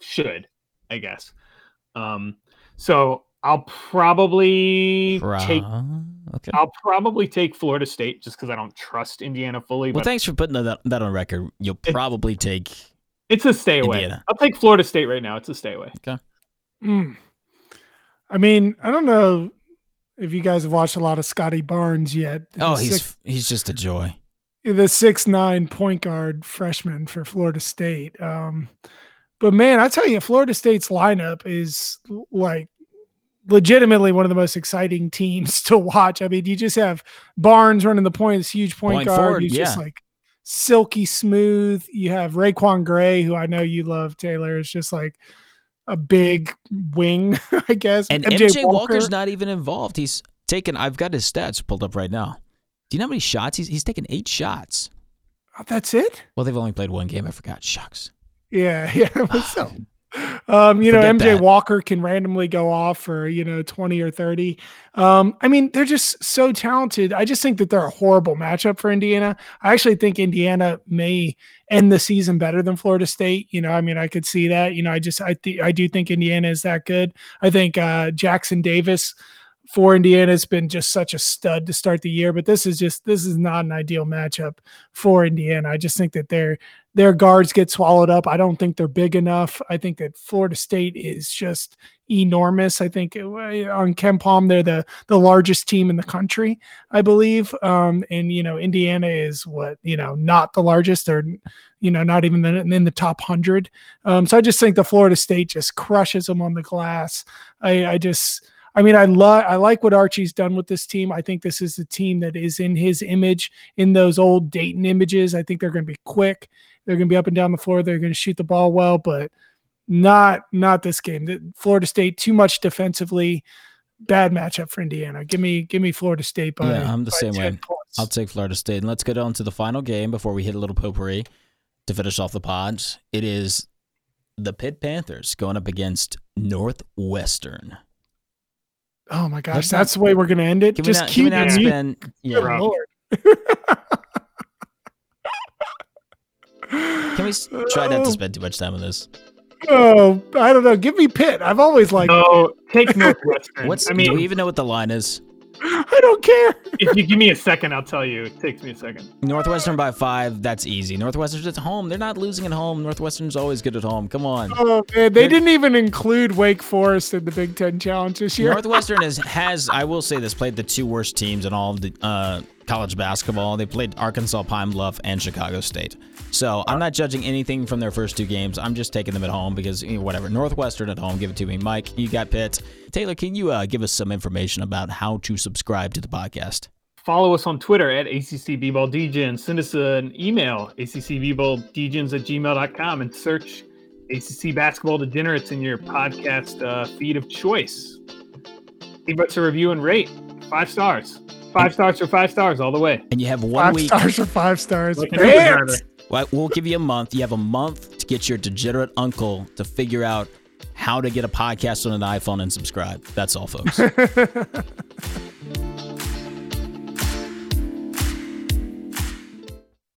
should, I guess. Um, so I'll probably take. Okay. I'll probably take Florida State just because I don't trust Indiana fully. Well, thanks for putting that, that on record. You'll probably take. It's a stay away. Indiana. I'll take Florida State right now. It's a stay away. Okay. Mm. I mean, I don't know if you guys have watched a lot of Scottie Barnes yet. Oh, he's six, he's just a joy. The six nine point guard freshman for Florida State. Um, but man, I tell you, Florida State's lineup is like legitimately one of the most exciting teams <laughs> to watch. I mean, you just have Barnes running the point, this huge point, point guard. Forward, he's yeah. just like silky smooth. You have RaiQuan Gray, who I know you love, Taylor. Is just like a big wing, <laughs> I guess. And MJ, MJ Walker. Walker's not even involved. He's taken. I've got his stats pulled up right now. Do you know how many shots he's he's taken? Eight shots. Oh, that's it. Well, they've only played one game. I forgot. Shucks. Yeah, <laughs> yeah. so, um, you Forget know, MJ that. Walker can randomly go off for you know twenty or thirty. Um, I mean, they're just so talented. I just think that they're a horrible matchup for Indiana. I actually think Indiana may end the season better than Florida State. You know, I mean, I could see that. You know, I just I think I do think Indiana is that good. I think uh, Jackson Davis for Indiana has been just such a stud to start the year, but this is just this is not an ideal matchup for Indiana. I just think that their their guards get swallowed up. I don't think they're big enough. I think that Florida State is just enormous. I think on KenPom, they're the the largest team in the country, I believe. Um, and you know Indiana is what you know not the largest. They're you know not even in, in the top hundred. Um, so I just think the Florida State just crushes them on the glass. I, I just I mean, I love, I like what Archie's done with this team. I think this is the team that is in his image, in those old Dayton images. I think they're going to be quick. They're going to be up and down the floor. They're going to shoot the ball well, but not not this game. Florida State too much defensively. Bad matchup for Indiana. Give me give me Florida State by. Yeah, I'm the same way. Points. I'll take Florida State, and let's get on to the final game before we hit a little potpourri to finish off the pods. It is the Pitt Panthers going up against Northwestern. Oh my gosh, that's the way we're gonna end it. Just keep not spend. Yeah, Lord. <laughs> Can we try not to spend too much time on this? Oh, I don't know. Give me Pitt. I've always liked. No, take <laughs> Northwestern. What's? I mean, do we even know what the line is? I don't care. if you give me a second, I'll tell you. It takes me a second. Northwestern by five. That's easy. Northwestern's at home. They're not losing at home. Northwestern's always good at home. Come on. Oh man, they didn't even include Wake Forest in the Big Ten Challenge this year. Northwestern is, <laughs> has, I will say this, played the two worst teams in all of the uh, college basketball. They played Arkansas, Pine Bluff, and Chicago State. So I'm not judging anything from their first two games. I'm just taking them at home because you know, whatever. Northwestern at home, give it to me. Mike, you got Pitt. Taylor, can you uh, give us some information about how to subscribe to the podcast? Follow us on Twitter at ACCBBallDgens. Send us an email, ACCBBallDgens at gmail.com, and search ACC Basketball Degenerates in your podcast uh, feed of choice. Leave us a review and rate. Five stars. Five stars for five stars all the way. And you have one five week. stars or five stars. We'll give you a month. You have a month to get your degenerate uncle to figure out how to get a podcast on an iPhone and subscribe. That's all, folks. <laughs>